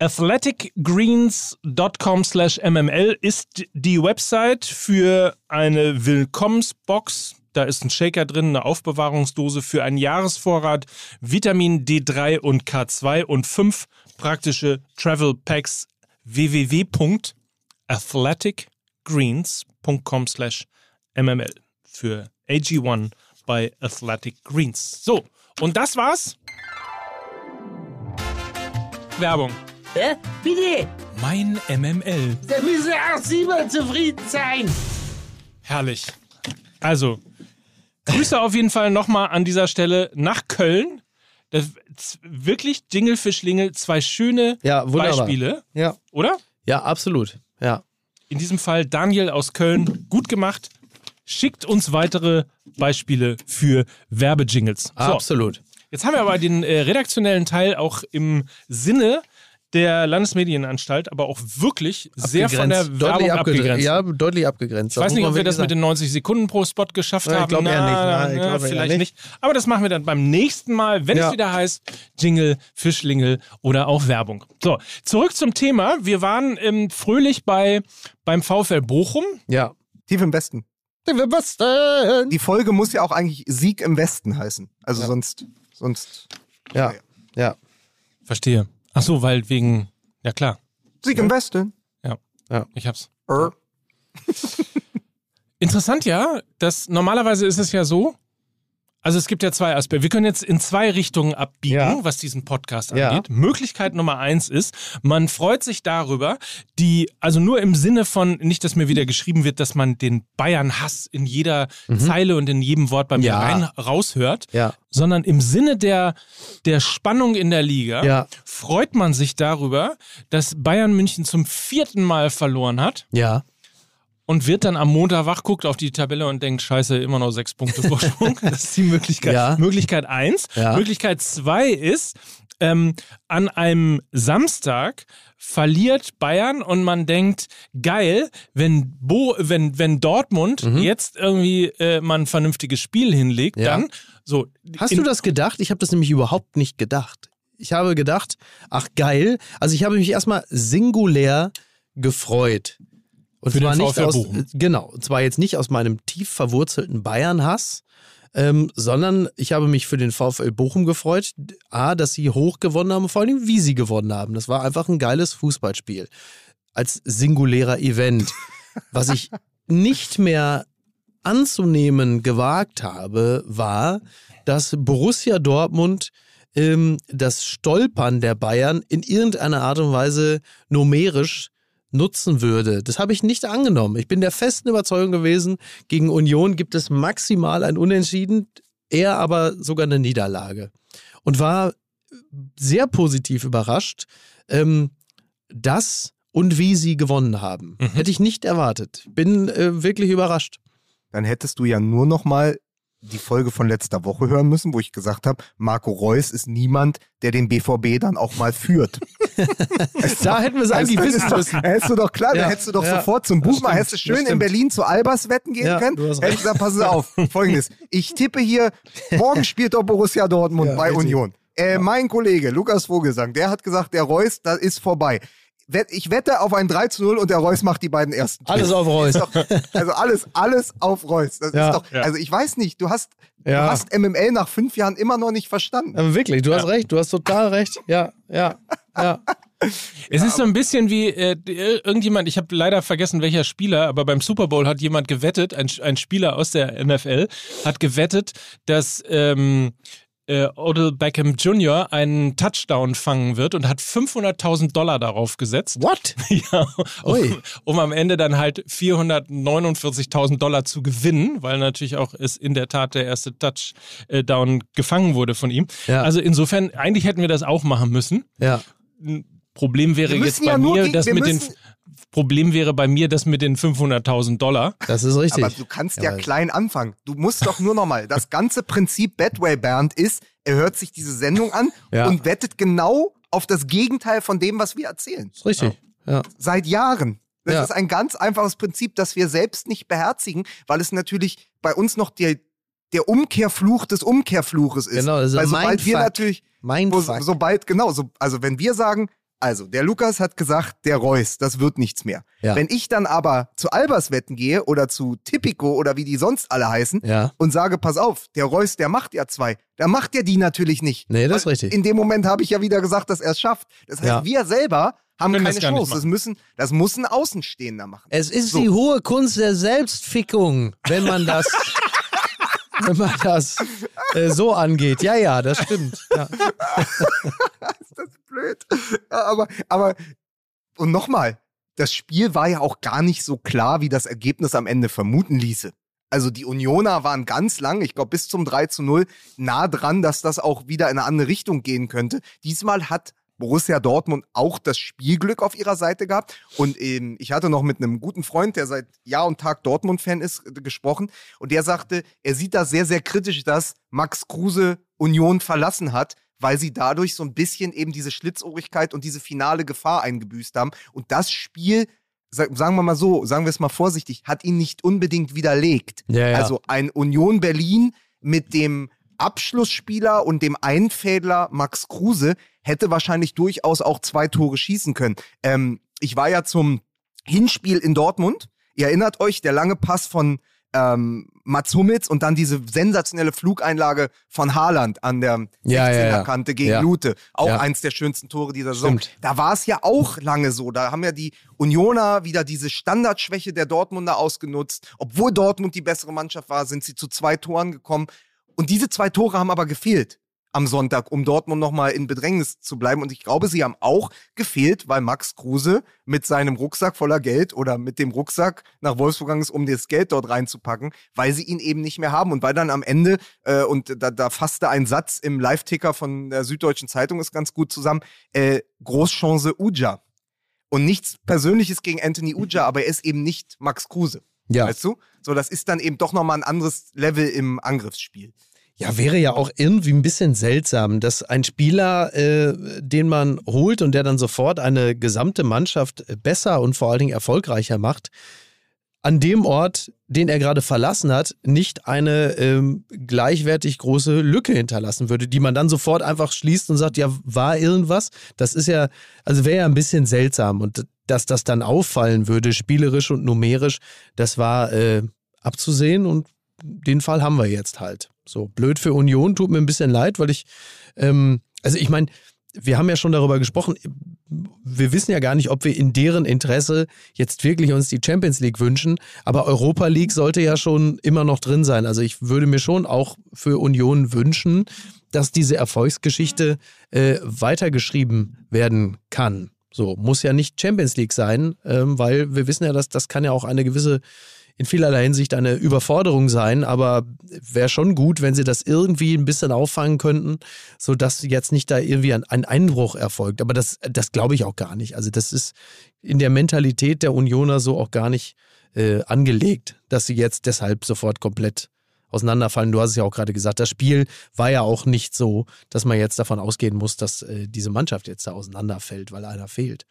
athleticgreens.com slash mml ist die Website für eine Willkommensbox. Da ist ein Shaker drin, eine Aufbewahrungsdose für einen Jahresvorrat, Vitamin D3 und K2 und fünf praktische Travel Packs www.athleticgreens.com slash mml für AG1 bei Athletic Greens. So, und das war's. Werbung. Hä? Bitte? Mein MML. Da müssen auch Sie mal zufrieden sein. Herrlich. Also, Grüße auf jeden Fall nochmal an dieser Stelle nach Köln. Das, wirklich Jingle für Schlingel, zwei schöne ja, Beispiele. Ja. Oder? Ja, absolut. Ja. In diesem Fall Daniel aus Köln, gut gemacht. schickt uns weitere Beispiele für Werbejingles. So, Absolut. Jetzt haben wir aber den äh, redaktionellen Teil auch im Sinne der Landesmedienanstalt, aber auch wirklich sehr von der Abgegrenzt. Werbung deutlich abgegrenzt. abgegrenzt. Ja, deutlich abgegrenzt. Ich weiß nicht, ob wir das mit den den 90 Sekunden pro Spot geschafft Ja, ich haben. glaub eher nicht. Nein, ich na, glaub eher vielleicht nicht. nicht. Aber das machen wir dann beim nächsten Mal, wenn Ja. es wieder heißt Jingle, Fischlingel oder auch Werbung. So, zurück zum Thema. Wir waren ähm, fröhlich bei, beim VfL Bochum. Ja. Tief im Westen. Was denn? Die Folge muss ja auch eigentlich Sieg im Westen heißen. Also sonst, sonst. Ja, ja. Verstehe. Ach so, weil wegen, ja klar, Sieg im Westen. ich hab's. Er. Interessant ja, dass normalerweise ist es ja so, also es gibt ja zwei Aspekte. Wir können jetzt in zwei Richtungen abbiegen, Ja. was diesen Podcast Ja. angeht. Möglichkeit Nummer eins ist, man freut sich darüber, die, also nur im Sinne von, nicht, dass mir wieder geschrieben wird, dass man den Bayern-Hass in jeder Zeile und in jedem Wort bei mir Mhm. Ja. rein raushört, Ja. sondern im Sinne der, der Spannung in der Liga Ja. freut man sich darüber, dass Bayern München zum vierten Mal verloren hat Ja. Und wird dann am Montag wach, guckt auf die Tabelle und denkt, scheiße, immer noch sechs Punkte Vorsprung. Das ist die Möglichkeit. Ja. Möglichkeit eins. Ja. Möglichkeit zwei ist, ähm, an einem Samstag verliert Bayern und man denkt, geil, wenn, Bo, wenn, wenn Dortmund jetzt irgendwie äh, mal ein vernünftiges Spiel hinlegt, Mhm. Ja. dann so. Hast du das gedacht? Ich habe das nämlich überhaupt nicht gedacht. Ich habe gedacht, ach geil. Also ich habe mich erstmal singulär gefreut. Und Für den zwar nicht VfL aus, Bochum. genau, und zwar jetzt nicht aus meinem tief verwurzelten Bayern-Hass, ähm, sondern ich habe mich für den VfL Bochum gefreut. A, dass sie hoch gewonnen haben, vor allem wie sie gewonnen haben. Das war einfach ein geiles Fußballspiel. Als singulärer Event. Was ich nicht mehr anzunehmen gewagt habe, war, dass Borussia Dortmund ähm, das Stolpern der Bayern in irgendeiner Art und Weise numerisch nutzen würde. Das habe ich nicht angenommen. Ich bin der festen Überzeugung gewesen, gegen Union gibt es maximal ein Unentschieden, eher aber sogar eine Niederlage. Und war sehr positiv überrascht, ähm, dass und wie sie gewonnen haben. Mhm. Hätte ich nicht erwartet. Bin äh, wirklich überrascht. Dann hättest du ja nur noch mal die Folge von letzter Woche hören müssen, wo ich gesagt habe, Marco Reus ist niemand, der den BVB dann auch mal führt. Da hätten wir es eigentlich wissen müssen. Hättest du doch klar, Ja, da hättest du doch ja, sofort zum Buch mal, hättest du schön in. Berlin zu Albers wetten gehen Ja, können. Hättest gesagt, passen Sie auf, folgendes, ich tippe hier, morgen spielt doch Borussia Dortmund bei. Union. Äh, Mein Kollege Lukas Vogelsang, der hat gesagt, der Reus, das ist vorbei. Ich wette auf ein 3 zu 0 und der Reus macht die beiden ersten. Tore. Alles auf Reus. Doch, also alles, alles auf Reus. Das Ja. ist doch, also ich weiß nicht, du hast, Ja. du hast MML nach fünf Jahren immer noch nicht verstanden. Aber wirklich, du hast recht, du hast total recht. Ja, ja, ja. Es ist so ein bisschen wie äh, ir- irgendjemand, ich habe leider vergessen, welcher Spieler, aber beim Super Bowl hat jemand gewettet, ein, ein Spieler aus der NFL hat gewettet, dass ähm, äh, Odell Beckham Jr. einen Touchdown fangen wird und hat 500.000 Dollar darauf gesetzt. What? Ja, um, um am Ende dann halt 449.000 Dollar zu gewinnen, weil natürlich auch es in der Tat der erste Touchdown gefangen wurde von ihm. Ja. Also insofern, eigentlich hätten wir das auch machen müssen. Ja. Problem wäre jetzt bei ja mir, gegen- das mit den Problem wäre bei mir das mit den 500.000 Dollar. Das ist richtig. Aber du kannst ja, Ja, klein anfangen. Du musst doch nur nochmal. Das ganze Prinzip Badway Bernd ist, er hört sich diese Sendung an Ja. und wettet genau auf das Gegenteil von dem, was wir erzählen. ist richtig. Ja. Seit Jahren. Das Ja. ist ein ganz einfaches Prinzip, das wir selbst nicht beherzigen, weil es natürlich bei uns noch der, der Umkehrfluch des Umkehrfluches ist. Genau, das ist weil ein sobald wir Mindfuck. natürlich, Mein wo, Fuck. sobald, genau, so, also wenn wir sagen, also der Lukas hat gesagt, der Reus, das wird nichts mehr. Ja. Wenn ich dann aber zu Albers wetten gehe oder zu Tipico oder wie die sonst alle heißen Ja. und sage, pass auf, der Reus, der macht ja zwei, der macht ja die natürlich nicht. Nee, das ist richtig. In dem Moment habe ich ja wieder gesagt, dass er es schafft. Das heißt, Ja. wir selber haben Können keine das Chance. Das, müssen, das muss ein Außenstehender machen. Es ist So. die hohe Kunst der Selbstfickung, wenn man das, wenn man das äh, so angeht. Ja, ja, das stimmt. Ja. blöd. Aber, aber, und nochmal, das Spiel war ja auch gar nicht so klar, wie das Ergebnis am Ende vermuten ließe. Also die Unioner waren ganz lang, ich glaube bis zum 3 zu 0, nah dran, dass das auch wieder in eine andere Richtung gehen könnte. Diesmal hat Borussia Dortmund auch das Spielglück auf ihrer Seite gehabt. Und ähm, ich hatte noch mit einem guten Freund, der seit Jahr und Tag Dortmund-Fan ist, äh, gesprochen. Und der sagte, er sieht das sehr, sehr kritisch, dass Max Kruse Union verlassen hat, weil sie dadurch so ein bisschen eben diese Schlitzohrigkeit und diese finale Gefahr eingebüßt haben. Und das Spiel sagen wir mal so, sagen wir es mal vorsichtig, hat ihn nicht unbedingt widerlegt. Ja, ja. Also ein Union Berlin mit dem Abschlussspieler und dem Einfädler Max Kruse hätte wahrscheinlich durchaus auch zwei Tore schießen können. Ähm, ich war ja zum Hinspiel in Dortmund. Ihr erinnert euch, der lange Pass von ähm, Mats Hummels und dann diese sensationelle Flugeinlage von Haaland an der 16er-Kante ja, ja, gegen ja. Lute. Auch eins der schönsten Tore dieser Saison. Stimmt. Da war es ja auch lange so. Da haben ja die Unioner wieder diese Standardschwäche der Dortmunder ausgenutzt. Obwohl Dortmund die bessere Mannschaft war, sind sie zu zwei Toren gekommen. Und diese zwei Tore haben aber gefehlt am Sonntag, um Dortmund nochmal in Bedrängnis zu bleiben. Und ich glaube, sie haben auch gefehlt, weil Max Kruse mit seinem Rucksack voller Geld oder mit dem Rucksack nach Wolfsburg gegangen ist, um das Geld dort reinzupacken, weil sie ihn eben nicht mehr haben. Und weil dann am Ende, äh, und da, da fasste ein Satz im Live-Ticker von der Süddeutschen Zeitung ist ganz gut zusammen, äh, Großchance Uja. Und nichts Persönliches gegen Anthony Uja, aber er ist eben nicht Max Kruse. Ja. Weißt du? So, das ist dann eben doch nochmal ein anderes Level im Angriffsspiel. Ja, wäre ja auch irgendwie ein bisschen seltsam, dass ein Spieler, äh, den man holt und der dann sofort eine gesamte Mannschaft besser und vor allen Dingen erfolgreicher macht, an dem Ort, den er gerade verlassen hat, nicht eine ähm, gleichwertig große Lücke hinterlassen würde, die man dann sofort einfach schließt und sagt, ja, war irgendwas. Das ist ja, also wäre ja ein bisschen seltsam und dass das dann auffallen würde, spielerisch und numerisch, das war äh, abzusehen und den Fall haben wir jetzt halt. So, blöd für Union, tut mir ein bisschen leid, weil ich, ähm, also ich meine, wir haben ja schon darüber gesprochen, wir wissen ja gar nicht, ob wir in deren Interesse jetzt wirklich uns die Champions League wünschen, aber Europa League sollte ja schon immer noch drin sein. Also ich würde mir schon auch für Union wünschen, dass diese Erfolgsgeschichte äh, weitergeschrieben werden kann. So, muss ja nicht Champions League sein, ähm, weil wir wissen ja, dass das kann ja auch eine gewisse in vielerlei Hinsicht eine Überforderung sein, aber wäre schon gut, wenn sie das irgendwie ein bisschen auffangen könnten, sodass jetzt nicht da irgendwie ein, ein Einbruch erfolgt. Aber das, das glaube ich auch gar nicht. Also das ist in der Mentalität der Unioner so auch gar nicht äh, angelegt, dass sie jetzt deshalb sofort komplett auseinanderfallen. Du hast es ja auch gerade gesagt, das Spiel war ja auch nicht so, dass man jetzt davon ausgehen muss, dass äh, diese Mannschaft jetzt da auseinanderfällt, weil einer fehlt.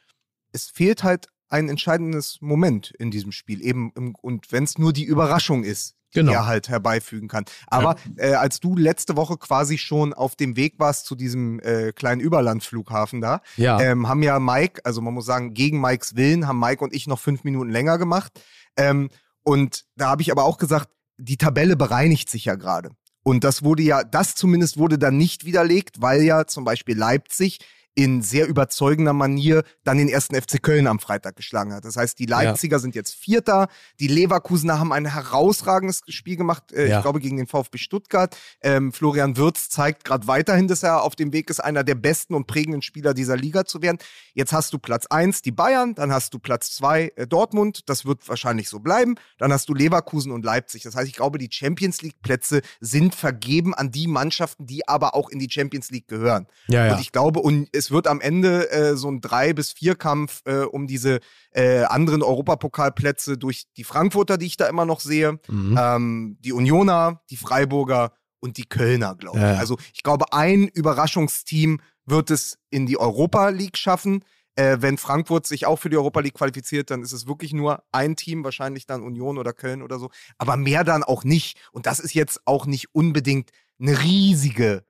Es fehlt halt ein entscheidendes Moment in diesem Spiel. Eben im, und wenn es nur die Überraschung ist, die genau. er halt herbeifügen kann. Aber ja. äh, als du letzte Woche quasi schon auf dem Weg warst zu diesem äh, kleinen Überlandflughafen da, ja. ähm, haben ja Mike, also man muss sagen, gegen Mikes Willen haben Mike und ich noch fünf Minuten länger gemacht. Ähm, und da habe ich aber auch gesagt, die Tabelle bereinigt sich ja gerade. Und das wurde ja, das zumindest wurde dann nicht widerlegt, weil ja zum Beispiel Leipzig in sehr überzeugender Manier dann den ersten FC Köln am Freitag geschlagen hat. Das heißt, die Leipziger ja. sind jetzt Vierter, die Leverkusener haben ein herausragendes Spiel gemacht, äh, ja. ich glaube gegen den VfB Stuttgart. Ähm, Florian Würz zeigt gerade weiterhin, dass er auf dem Weg ist, einer der besten und prägenden Spieler dieser Liga zu werden. Jetzt hast du Platz eins die Bayern, dann hast du Platz zwei äh, Dortmund, das wird wahrscheinlich so bleiben. Dann hast du Leverkusen und Leipzig. Das heißt, ich glaube, die Champions League Plätze sind vergeben an die Mannschaften, die aber auch in die Champions League gehören. Ja, und ich glaube, und es wird am Ende äh, so ein drei bis vier Kampf äh, um diese äh, anderen Europapokalplätze durch die Frankfurter, die ich da immer noch sehe, mhm. ähm, die Unioner, die Freiburger und die Kölner, glaube ich. Ja. Also ich glaube, ein Überraschungsteam wird es in die Europa League schaffen. Äh, wenn Frankfurt sich auch für die Europa League qualifiziert, dann ist es wirklich nur ein Team, wahrscheinlich dann Union oder Köln oder so. Aber mehr dann auch nicht. Und das ist jetzt auch nicht unbedingt eine riesige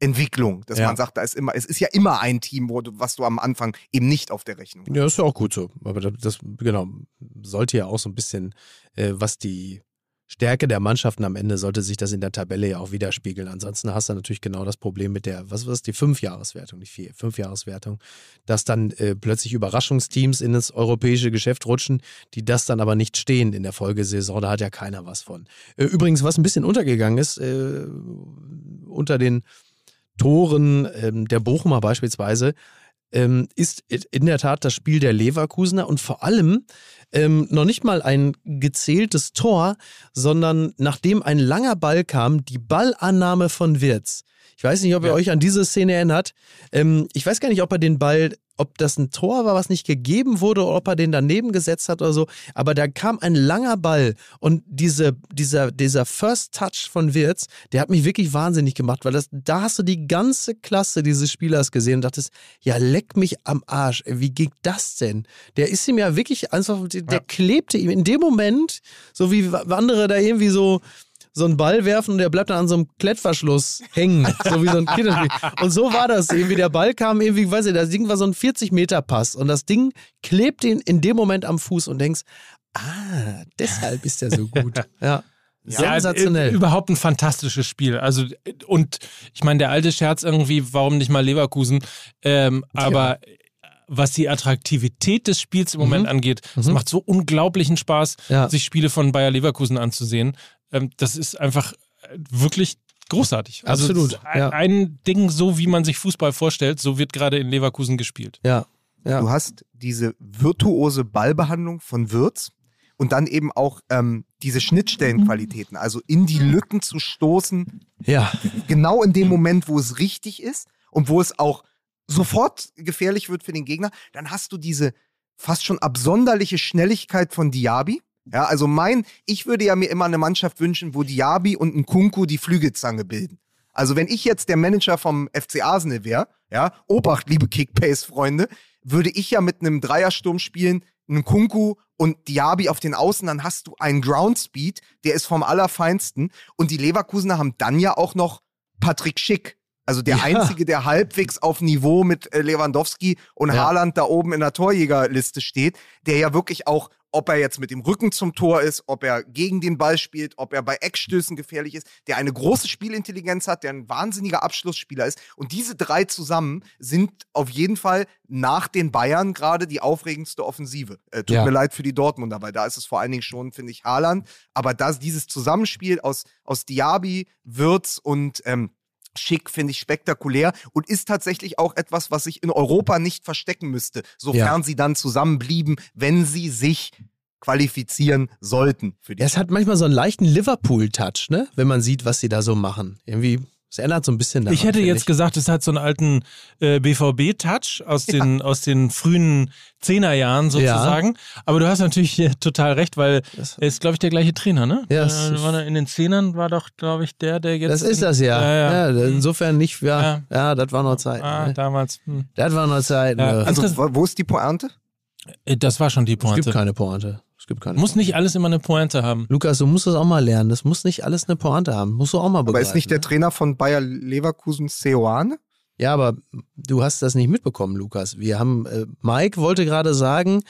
Entwicklung, dass ja. man sagt, da ist immer, es ist ja immer ein Team, wo du, was du am Anfang eben nicht auf der Rechnung hast. Ja, ist ja auch gut so. Aber das, genau, sollte ja auch so ein bisschen, äh, was die Stärke der Mannschaften am Ende, sollte sich das in der Tabelle ja auch widerspiegeln. Ansonsten hast du natürlich genau das Problem mit der, was war es, die Fünfjahreswertung, nicht vier, Fünfjahreswertung, dass dann äh, plötzlich Überraschungsteams in das europäische Geschäft rutschen, die das dann aber nicht stehen in der Folgesaison. Da hat ja keiner was von. Äh, übrigens, was ein bisschen untergegangen ist, äh, unter den Toren ähm, der Bochumer beispielsweise, ähm, ist in der Tat das Spiel der Leverkusener und vor allem ähm, noch nicht mal ein gezähltes Tor, sondern nachdem ein langer Ball kam, die Ballannahme von Wirz. Ich weiß nicht, ob ihr Ja. euch an diese Szene erinnert. Ähm, ich weiß gar nicht, ob er den Ball, ob das ein Tor war, was nicht gegeben wurde, oder ob er den daneben gesetzt hat oder so. Aber da kam ein langer Ball und diese, dieser, dieser First Touch von Wirtz, der hat mich wirklich wahnsinnig gemacht, weil das, da hast du die ganze Klasse dieses Spielers gesehen und dachtest, ja, leck mich am Arsch. Wie ging das denn? Der ist ihm ja wirklich einfach, der Ja. klebte ihm in dem Moment, so wie andere da irgendwie so so einen Ball werfen und der bleibt dann an so einem Klettverschluss hängen, so wie so ein Kinderspiel. Und so war das irgendwie. Der Ball kam irgendwie, weiß ich, das Ding war so ein 40-Meter-Pass und das Ding klebt ihn in dem Moment am Fuß und denkst, ah, deshalb ist er so gut. Ja. Ja, Sensationell. äh, überhaupt ein fantastisches Spiel. Also, und ich meine, der alte Scherz irgendwie, warum nicht mal Leverkusen? Ähm, aber was die Attraktivität des Spiels im Moment angeht, es Mhm. macht so unglaublichen Spaß, Ja. sich Spiele von Bayer Leverkusen anzusehen. Ähm, das ist einfach äh, wirklich großartig. Also Absolut, ja. ein Ding, so wie man sich Fußball vorstellt, so wird gerade in Leverkusen gespielt. Ja. Ja. Du hast diese virtuose Ballbehandlung von Wirtz und dann eben auch ähm, diese Schnittstellenqualitäten, also in die Lücken zu stoßen, Ja. genau in dem Moment, wo es richtig ist und wo es auch sofort gefährlich wird für den Gegner, dann hast du diese fast schon absonderliche Schnelligkeit von Diaby. Ja, also mein, ich würde ja mir immer eine Mannschaft wünschen, wo Diaby und ein Kunku die Flügelzange bilden. Also wenn ich jetzt der Manager vom FC Arsenal wäre, ja, Obacht, liebe Kickpace-Freunde, würde ich ja mit einem Dreiersturm spielen, einen Kunku und Diaby auf den Außen, dann hast du einen Groundspeed, der ist vom Allerfeinsten. Und die Leverkusener haben dann ja auch noch Patrick Schick. Also der Ja. Einzige, der halbwegs auf Niveau mit äh, Lewandowski und Ja. Haaland da oben in der Torjägerliste steht, der ja wirklich auch, ob er jetzt mit dem Rücken zum Tor ist, ob er gegen den Ball spielt, ob er bei Eckstößen gefährlich ist, der eine große Spielintelligenz hat, der ein wahnsinniger Abschlussspieler ist. Und diese drei zusammen sind auf jeden Fall nach den Bayern gerade die aufregendste Offensive. Äh, tut Ja. mir leid für die Dortmunder, weil da ist es vor allen Dingen schon, finde ich, Haaland. Aber das, dieses Zusammenspiel aus, aus Diaby, Würz und ähm, Schick finde ich spektakulär und ist tatsächlich auch etwas, was sich in Europa nicht verstecken müsste, sofern Ja. sie dann zusammenblieben, wenn sie sich qualifizieren sollten für die Ja, es hat manchmal so einen leichten Liverpool-Touch, ne? Wenn man sieht, was sie da so machen. Irgendwie, es erinnert so ein bisschen daran. ich hätte jetzt gesagt, es hat so einen alten äh, BVB-Touch aus den, aus den frühen Zehnerjahren sozusagen. Aber du hast natürlich total recht, weil Das- er ist, glaube ich, der gleiche Trainer, ne? Ja, äh, in den Zehnern war doch, glaube ich, der, der jetzt. Das ist das ja. Ja, ja. insofern nicht, ja, Ja. ja, das war noch Zeit. Ah, ne? damals. Hm. Das war noch Zeit. Ja, ne? Also, wo ist die Pointe? Äh, Das war schon die es gibt Pointe. keine Pointe. Gibt keine Muss Pointe. nicht alles immer eine Pointe haben. Lukas, du musst das auch mal lernen. Das muss nicht alles eine Pointe haben. Musst du auch mal begreifen. Aber ist nicht der ne? Trainer von Bayer Leverkusen Seoane? Ja, aber du hast das nicht mitbekommen, Lukas. Wir haben, äh, Mike wollte gerade sagen,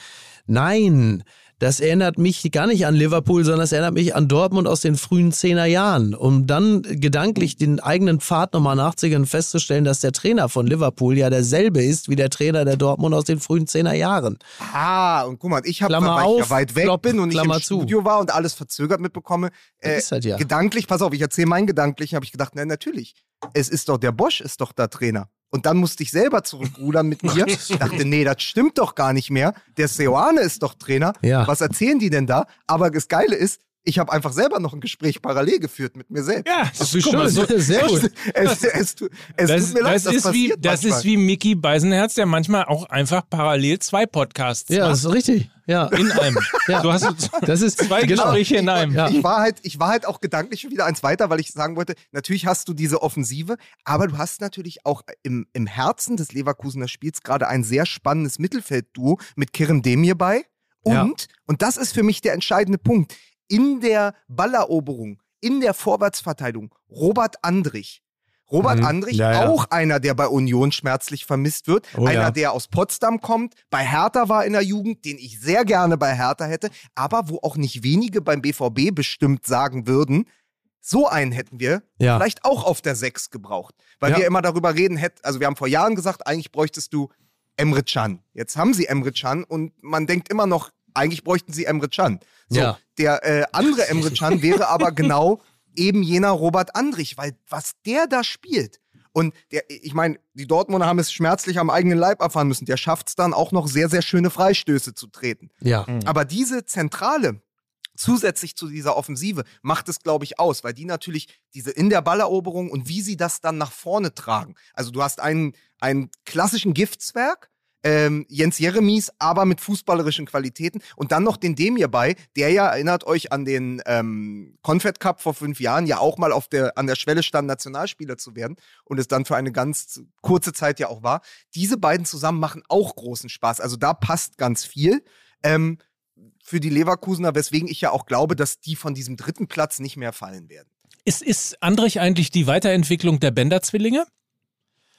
nein, das erinnert mich gar nicht an Liverpool, sondern das erinnert mich an Dortmund aus den frühen Zehner Jahren. Um dann gedanklich den eigenen Pfad nochmal nachzugehen und festzustellen, dass der Trainer von Liverpool ja derselbe ist wie der Trainer der Dortmund aus den frühen Zehner Jahren. Ah, und guck mal, ich habe, weil ich ja auf, weit weg Klopp, bin und Klammer im zu. Studio war und alles verzögert mitbekomme, äh, ist halt ja. gedanklich, pass auf, ich erzähle meinen Gedanklichen, habe ich gedacht, na natürlich, es ist doch, der Bosch ist doch da Trainer. Und dann musste ich selber zurückrudern mit mir. Ich dachte, nee, das stimmt doch gar nicht mehr. Der Seoane ist doch Trainer. Ja. Was erzählen die denn da? Aber das Geile ist, ich habe einfach selber noch ein Gespräch parallel geführt mit mir selbst. Ja, Das ist schön. Sehr gut. Es, es, es Das, tut mir leid, das, das, ist wie, das manchmal. ist wie Mickey Beisenherz, der manchmal auch einfach parallel zwei Podcasts Ja, das macht. ist richtig. Ja. In einem. Ja. Du hast Das ist zwei genau. Gespräche in einem. Ja. Ich war halt, ich war halt auch gedanklich schon wieder eins weiter, weil ich sagen wollte, natürlich hast du diese Offensive, aber du hast natürlich auch im, im Herzen des Leverkusener Spiels gerade ein sehr spannendes Mittelfeldduo mit Kerem Demir bei. Und, Ja. und das ist für mich der entscheidende Punkt, in der Balleroberung, in der Vorwärtsverteidigung, Robert Andrich. Robert Mhm. Andrich, Ja, ja. auch einer, der bei Union schmerzlich vermisst wird. Oh, einer, ja. der aus Potsdam kommt, bei Hertha war in der Jugend, den ich sehr gerne bei Hertha hätte, aber wo auch nicht wenige beim BVB bestimmt sagen würden, so einen hätten wir vielleicht auch auf der 6 gebraucht. Weil wir immer darüber reden, also wir haben vor Jahren gesagt, eigentlich bräuchtest du Emre Can. Jetzt haben sie Emre Can und man denkt immer noch, eigentlich bräuchten sie Emre Can. So, Ja. Der äh, andere Emre Can wäre aber genau eben jener Robert Andrich, weil was der da spielt. Und der, ich meine, die Dortmunder haben es schmerzlich am eigenen Leib erfahren müssen. Der schafft es dann auch noch sehr, sehr schöne Freistöße zu treten. Ja. Aber diese Zentrale zusätzlich zu dieser Offensive macht es, glaube ich, aus, weil die natürlich diese in der Balleroberung und wie sie das dann nach vorne tragen. Also du hast einen, einen klassischen Giftzwerg, ähm, Jens Jeremies, aber mit fußballerischen Qualitäten. Und dann noch den Demir bei, der ja, erinnert euch an den ähm, Confed Cup vor fünf Jahren, ja auch mal auf der, an der Schwelle stand, Nationalspieler zu werden und es dann für eine ganz kurze Zeit ja auch war. Diese beiden zusammen machen auch großen Spaß. Also da passt ganz viel. Ähm, für die Leverkusener, weswegen ich ja auch glaube, dass die von diesem dritten Platz nicht mehr fallen werden. Ist, ist Andrich eigentlich die Weiterentwicklung der Bender-Zwillinge?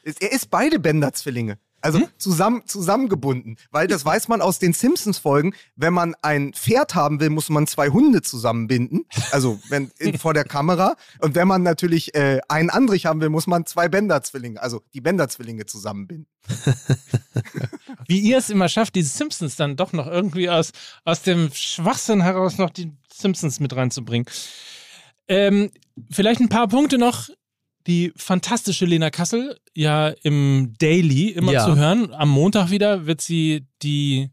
Er ist beide Bender-Zwillinge. Also hm? zusammen, zusammengebunden. Weil das weiß man aus den Simpsons-Folgen. Wenn man ein Pferd haben will, muss man zwei Hunde zusammenbinden. Also wenn in, vor der Kamera. Und wenn man natürlich äh, einen Andrich haben will, muss man zwei Bender-Zwillinge, also die Bender-Zwillinge zusammenbinden. Wie ihr es immer schafft, die Simpsons dann doch noch irgendwie aus, aus dem Schwachsinn heraus noch die Simpsons mit reinzubringen. Ähm, vielleicht ein paar Punkte noch die fantastische Lena Kassel ja im Daily immer ja. zu hören. Am Montag wieder wird sie die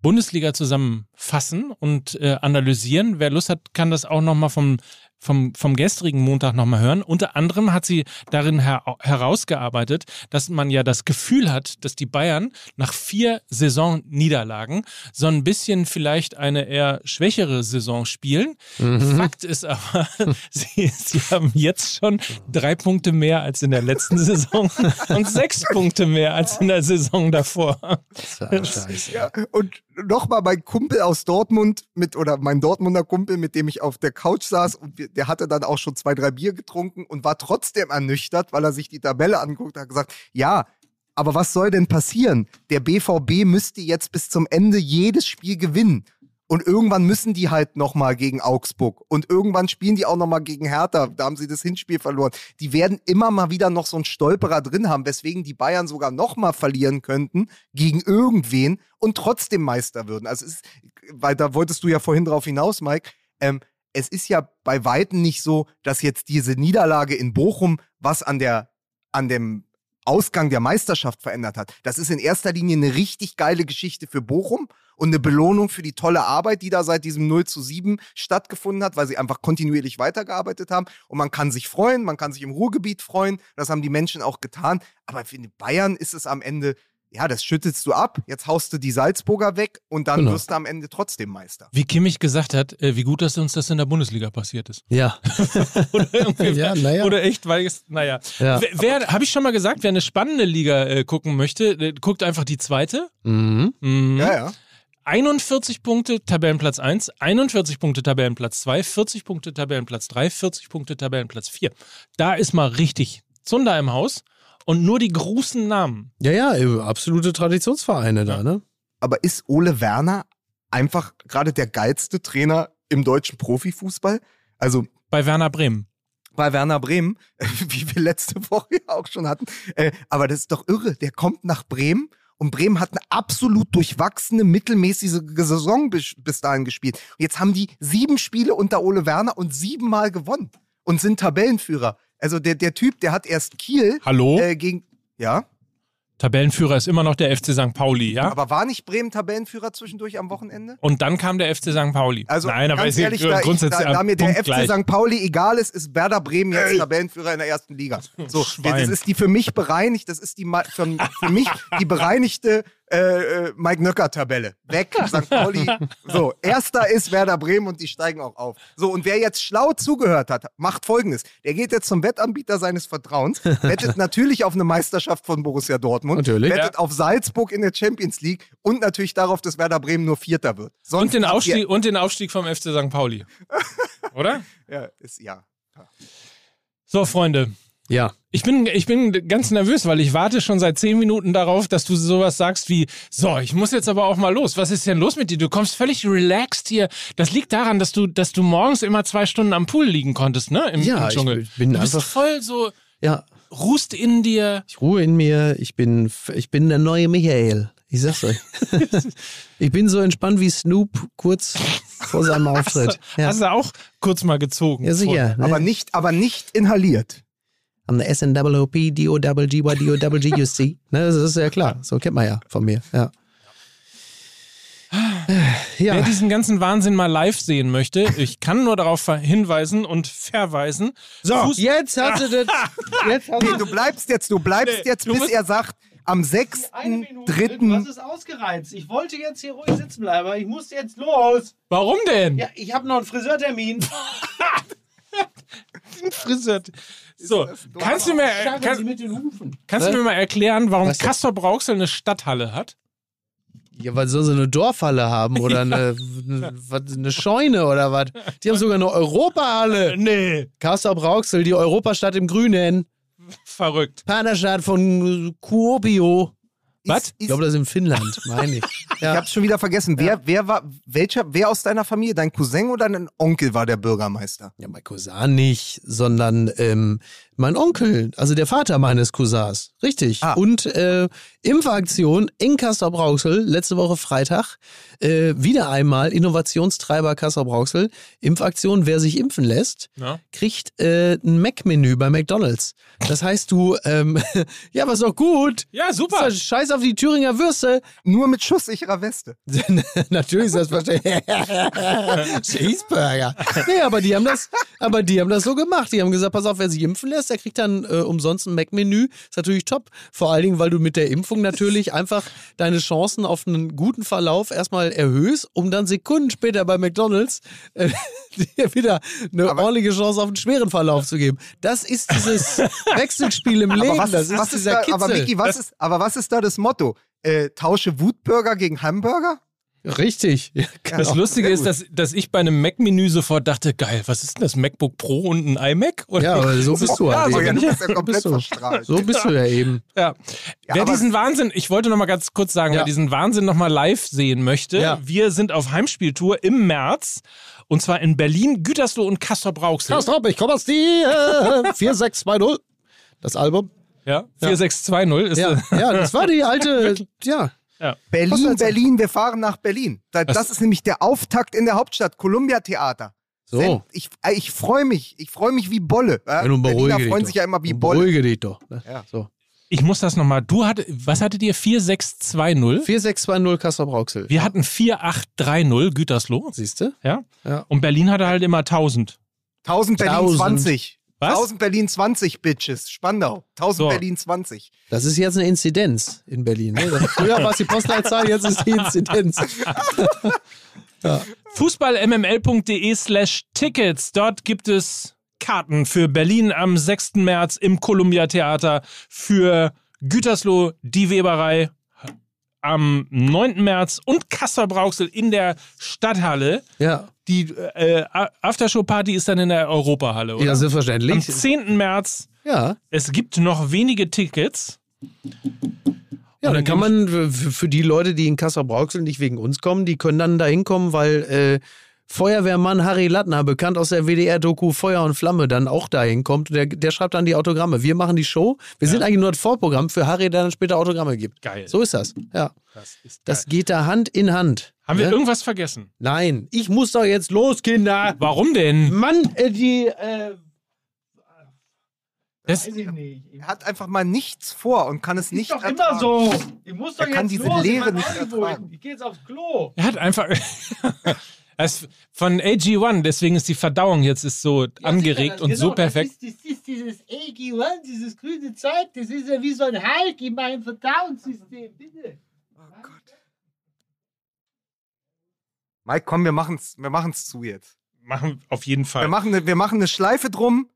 Bundesliga zusammenfassen und äh, analysieren. Wer Lust hat, kann das auch nochmal vom vom, vom gestrigen Montag nochmal hören. Unter anderem hat sie darin her herausgearbeitet, dass man ja das Gefühl hat, dass die Bayern nach vier Saisonniederlagen so ein bisschen vielleicht eine eher schwächere Saison spielen. Mhm. Fakt ist aber, sie, sie haben jetzt schon drei Punkte mehr als in der letzten Saison und sechs Punkte mehr als in der Saison davor. Scheiße. Ja, und nochmal mein Kumpel aus Dortmund mit, oder mein Dortmunder Kumpel, mit dem ich auf der Couch saß und wir, der hatte dann auch schon zwei, drei Bier getrunken und war trotzdem ernüchtert, weil er sich die Tabelle anguckt hat gesagt, ja, aber was soll denn passieren? Der BVB müsste jetzt bis zum Ende jedes Spiel gewinnen. Und irgendwann müssen die halt nochmal gegen Augsburg. Und irgendwann spielen die auch nochmal gegen Hertha. Da haben sie das Hinspiel verloren. Die werden immer mal wieder noch so einen Stolperer drin haben, weswegen die Bayern sogar nochmal verlieren könnten gegen irgendwen und trotzdem Meister würden. Also ist, weil da wolltest du ja vorhin drauf hinaus, Mike. Ähm, es ist ja bei Weitem nicht so, dass jetzt diese Niederlage in Bochum was an der, an dem Ausgang der Meisterschaft verändert hat. Das ist in erster Linie eine richtig geile Geschichte für Bochum und eine Belohnung für die tolle Arbeit, die da seit diesem 0 zu 7 stattgefunden hat, weil sie einfach kontinuierlich weitergearbeitet haben. Und man kann sich freuen, man kann sich im Ruhrgebiet freuen. Das haben die Menschen auch getan. Aber für die Bayern ist es am Ende ja, das schüttelst du ab, jetzt haust du die Salzburger weg und dann genau. wirst du am Ende trotzdem Meister. Wie Kimmich gesagt hat, äh, wie gut, dass uns das in der Bundesliga passiert ist. Ja. oder, ja, naja. oder echt, weil es, naja. Ja. Wer, wer habe ich schon mal gesagt, wer eine spannende Liga äh, gucken möchte, äh, guckt einfach die zweite. Mhm. Mhm. Ja, ja. 41 Punkte Tabellenplatz 1, 41 Punkte Tabellenplatz 2, 40 Punkte Tabellenplatz 3, 40 Punkte Tabellenplatz 4. Da ist mal richtig Zunder im Haus und nur die großen Namen. Ja, ja, absolute Traditionsvereine da, ne? Aber ist Ole Werner einfach gerade der geilste Trainer im deutschen Profifußball? Also bei Werner Bremen. Bei Werner Bremen, wie wir letzte Woche auch schon hatten. Äh, aber das ist doch irre. Der kommt nach Bremen und Bremen hat eine absolut durchwachsene, mittelmäßige Saison bis, bis dahin gespielt. Und jetzt haben die sieben Spiele unter Ole Werner und siebenmal gewonnen und sind Tabellenführer. Also der, der Typ, der hat erst Kiel Hallo? Äh, gegen. Ja? Tabellenführer ist immer noch der FC St. Pauli, ja? Aber war nicht Bremen Tabellenführer zwischendurch am Wochenende? Und dann kam der FC St. Pauli. Also Nein, aber ganz ehrlich, da, grundsätzlich ich, da, da mir der FC gleich. St. Pauli egal ist, ist Werder Bremen jetzt hey. Tabellenführer in der ersten Liga. So, Schwein. das ist die für mich bereinigt, das ist die für, für mich die bereinigte äh, äh, Mike Nöcker-Tabelle. Weg, St. Pauli. So, erster ist Werder Bremen und die steigen auch auf. So, und wer jetzt schlau zugehört hat, macht folgendes. Der geht jetzt zum Wettanbieter seines Vertrauens, wettet natürlich auf eine Meisterschaft von Borussia Dortmund, natürlich. wettet ja. auf Salzburg in der Champions League und natürlich darauf, dass Werder Bremen nur Vierter wird. Sonst und, den Aufstieg, und den Aufstieg vom FC St. Pauli. Oder? Ja, ist, ja. So, Freunde. Ja. Ich bin, ich bin ganz nervös, weil ich warte schon seit zehn Minuten darauf, dass du sowas sagst wie, so, ich muss jetzt aber auch mal los. Was ist denn los mit dir? Du kommst völlig relaxed hier. Das liegt daran, dass du, dass du morgens immer zwei Stunden am Pool liegen konntest, ne? Im, ja, im Dschungel. Ich bin du bist einfach voll so. Ja. Ruhst in dir. Ich ruhe in mir. Ich bin, ich bin der neue Michael. Ich sag's euch. ich bin so entspannt wie Snoop kurz vor seinem Auftritt. Hast du, ja. hast du auch kurz mal gezogen? Ja, sicher. Ne? Aber nicht, aber nicht inhaliert. I'm the SNOOP, DOGGY, DOGGUC. ne, das ist ja klar. So kennt man ja von mir. Ja. Ja. Wer diesen ganzen Wahnsinn mal live sehen möchte, ich kann nur darauf hinweisen und verweisen. So, Fuß- jetzt hast du das. Jetzt hast Nee, du bleibst jetzt, du bleibst Nee, jetzt, du bis er sagt, am 6.3. ist ausgereizt. Ich wollte jetzt hier ruhig sitzen bleiben, aber ich muss jetzt los. Warum denn? Ja, ich habe noch einen Friseurtermin. Friseur. So, kannst du mir, kann, mit den Hufen. kannst du mir mal erklären, warum Was denn? Castor Brauxel eine Stadthalle hat? Ja, weil soll sie eine Dorfhalle haben oder eine, eine, eine Scheune oder was? Die haben sogar eine Europahalle. Nee. Castor Brauxel, die Europastadt im Grünen. Verrückt. Partnerstadt von Kuopio. Was? Ich glaube, das ist in Finnland, meine ich. ich Ja. hab's schon wieder vergessen. Wer, wer war, welcher, wer aus deiner Familie, dein Cousin oder dein Onkel war der Bürgermeister? ja, mein Cousin nicht, sondern ähm, mein Onkel, also der Vater meines Cousins. Richtig. Ah. Und äh, Impfaktion in Castor Brauxel, letzte Woche Freitag, äh, wieder einmal Innovationstreiber Castor Brauxel. Impfaktion, wer sich impfen lässt, Ja. kriegt äh, ein Mac-Menü bei McDonalds. Das heißt, du, ähm, ja, ist doch gut. Ja, super. doch Scheiß auf die Thüringer Würste. Nur mit schusssicherer Weste. Natürlich ist das verständlich. Cheeseburger. Nee, aber die haben das, aber die haben das so gemacht. Die haben gesagt, pass auf, wer sich impfen lässt, der kriegt dann äh, umsonst ein Mac-Menü. Ist natürlich top. Vor allen Dingen, weil du mit der Impfung natürlich einfach deine Chancen auf einen guten Verlauf erstmal erhöhst, um dann Sekunden später bei McDonalds äh, dir wieder eine ordentliche Chance auf einen schweren Verlauf zu geben. Das ist dieses Wechselspiel im Leben. Aber was, das ist, was dieser da, Kitzel. aber Vicky, was ist, aber was ist da das Motto? Äh, tausche Wutburger gegen Hamburger? Richtig. Ja, Das genau. Lustige ist, dass, dass ich bei einem Mac-Menü sofort dachte, geil, was ist denn das? MacBook Pro und ein iMac? Oder? Ja, aber so bist du Ja, halt. so ja, eben. bist ja So bist du. verstrahlt. So bist du ja eben. Ja. Wer diesen Wahnsinn, ich wollte noch mal ganz kurz sagen, Ja. wer diesen Wahnsinn noch mal live sehen möchte, Ja. wir sind auf Heimspieltour im März und zwar in Berlin, Gütersloh und Kassel Brauxel. Kastrop, ich komme aus die äh, 4620. Das Album. Ja, 4620 ist Ja, ja, das war die alte, ja. Was Berlin, sein? Berlin, wir fahren nach Berlin. Da, Was- das ist nämlich der Auftakt in der Hauptstadt, Columbia Theater. So. Ich, äh, ich freue mich. Ich freue mich wie Bolle. Ja? Ja, nun beruhige Berliner dich freuen doch. sich ja immer wie Nun Bolle. Beruhige dich doch. ne? Ja. So. Ich muss das noch mal. Du hatte, was hattet ihr? 4620? 4620 Kastrop Rauxel. Wir hatten 4830 Gütersloh. Siehst du? Ja. Ja. Und Berlin hatte halt immer 1000. 1000 Berlin 1000. 20. Was? 1000 Berlin 20, Bitches. Spandau. 1000 So. Berlin 20. Das ist jetzt eine Inzidenz in Berlin. Ne? Früher war es die Postleitzahl, jetzt ist die Inzidenz. fußballmml.de slash Tickets. Dort gibt es Karten für Berlin am 6. März im Columbia Theater, für Gütersloh die Weberei am 9. März und Kassel Brauxel in der Stadthalle. Ja, Die äh, Aftershow-Party ist dann in der Europahalle, oder? ja am selbstverständlich. 10. März. Ja. Es gibt noch wenige Tickets. Ja, dann kann man für, für die Leute, die in Kassel Brauxel nicht wegen uns kommen, die können dann da hinkommen, weil äh, Feuerwehrmann Harry Lattner, bekannt aus der WDR-Doku Feuer und Flamme, dann auch da hinkommt. Der, der schreibt dann die Autogramme. Wir machen die Show. Wir sind eigentlich nur das Vorprogramm für Harry, der dann später Autogramme gibt. Geil. So ist das. Ja. Das ist Das geht da Hand in Hand. Haben wir Ne? irgendwas vergessen? Nein, ich muss doch jetzt los, Kinder. Warum denn? Mann, äh, die, äh, Das, weiß ich nicht. Er hat einfach mal nichts vor und kann es nicht Ist doch ertragen. immer so. Ich muss doch Er kann jetzt diese los. Leere ich nicht ertragen. Ich gehe jetzt aufs Klo. er hat einfach. Ist von AG1, deswegen ist die Verdauung jetzt ist so angeregt und so perfekt. Das ist, das ist dieses AG1, dieses grüne Zeug, das ist ja wie so ein Hulk in meinem Verdauungssystem, bitte. Mike, komm, wir machen's, wir machen's zu jetzt. Machen auf jeden Wir Fall. machen, eine, wir machen eine Schleife drum,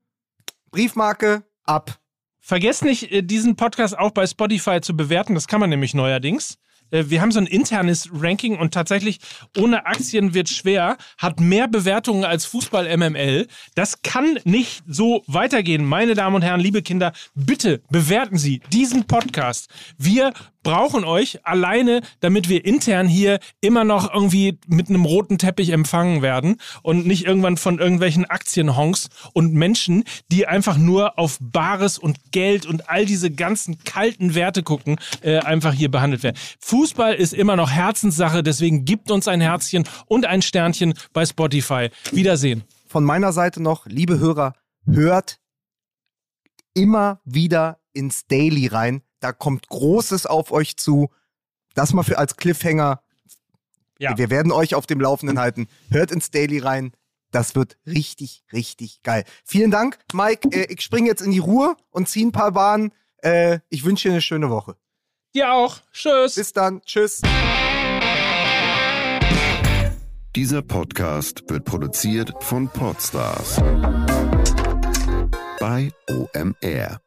Briefmarke, ab. Vergesst nicht, äh, diesen Podcast auch bei Spotify zu bewerten. Das kann man nämlich neuerdings. Äh, Wir haben so ein internes Ranking und tatsächlich ohne Aktien wird schwer, hat mehr Bewertungen als Fußball MML. Das kann nicht so weitergehen. Meine Damen und Herren, liebe Kinder, bitte bewerten Sie diesen Podcast. Wir brauchen euch alleine, damit wir intern hier immer noch irgendwie mit einem roten Teppich empfangen werden und nicht irgendwann von irgendwelchen Aktienhonks und Menschen, die einfach nur auf Bares und Geld und all diese ganzen kalten Werte gucken, äh, einfach hier behandelt werden. Fußball ist immer noch Herzenssache, deswegen gibt uns ein Herzchen und ein Sternchen bei Spotify. Wiedersehen. Von meiner Seite noch, liebe Hörer, hört immer wieder ins Daily rein. Da kommt Großes auf euch zu. Das mal für als Cliffhanger Ja. Wir werden euch auf dem Laufenden halten. Hört ins Daily rein. Das wird richtig, richtig geil. Vielen Dank, Mike. Äh, ich springe jetzt in die Ruhe und ziehe ein paar Bahnen. Äh, ich wünsche dir eine schöne Woche. Dir auch. Tschüss. Bis dann. Tschüss. Dieser Podcast wird produziert von Podstars bei OMR.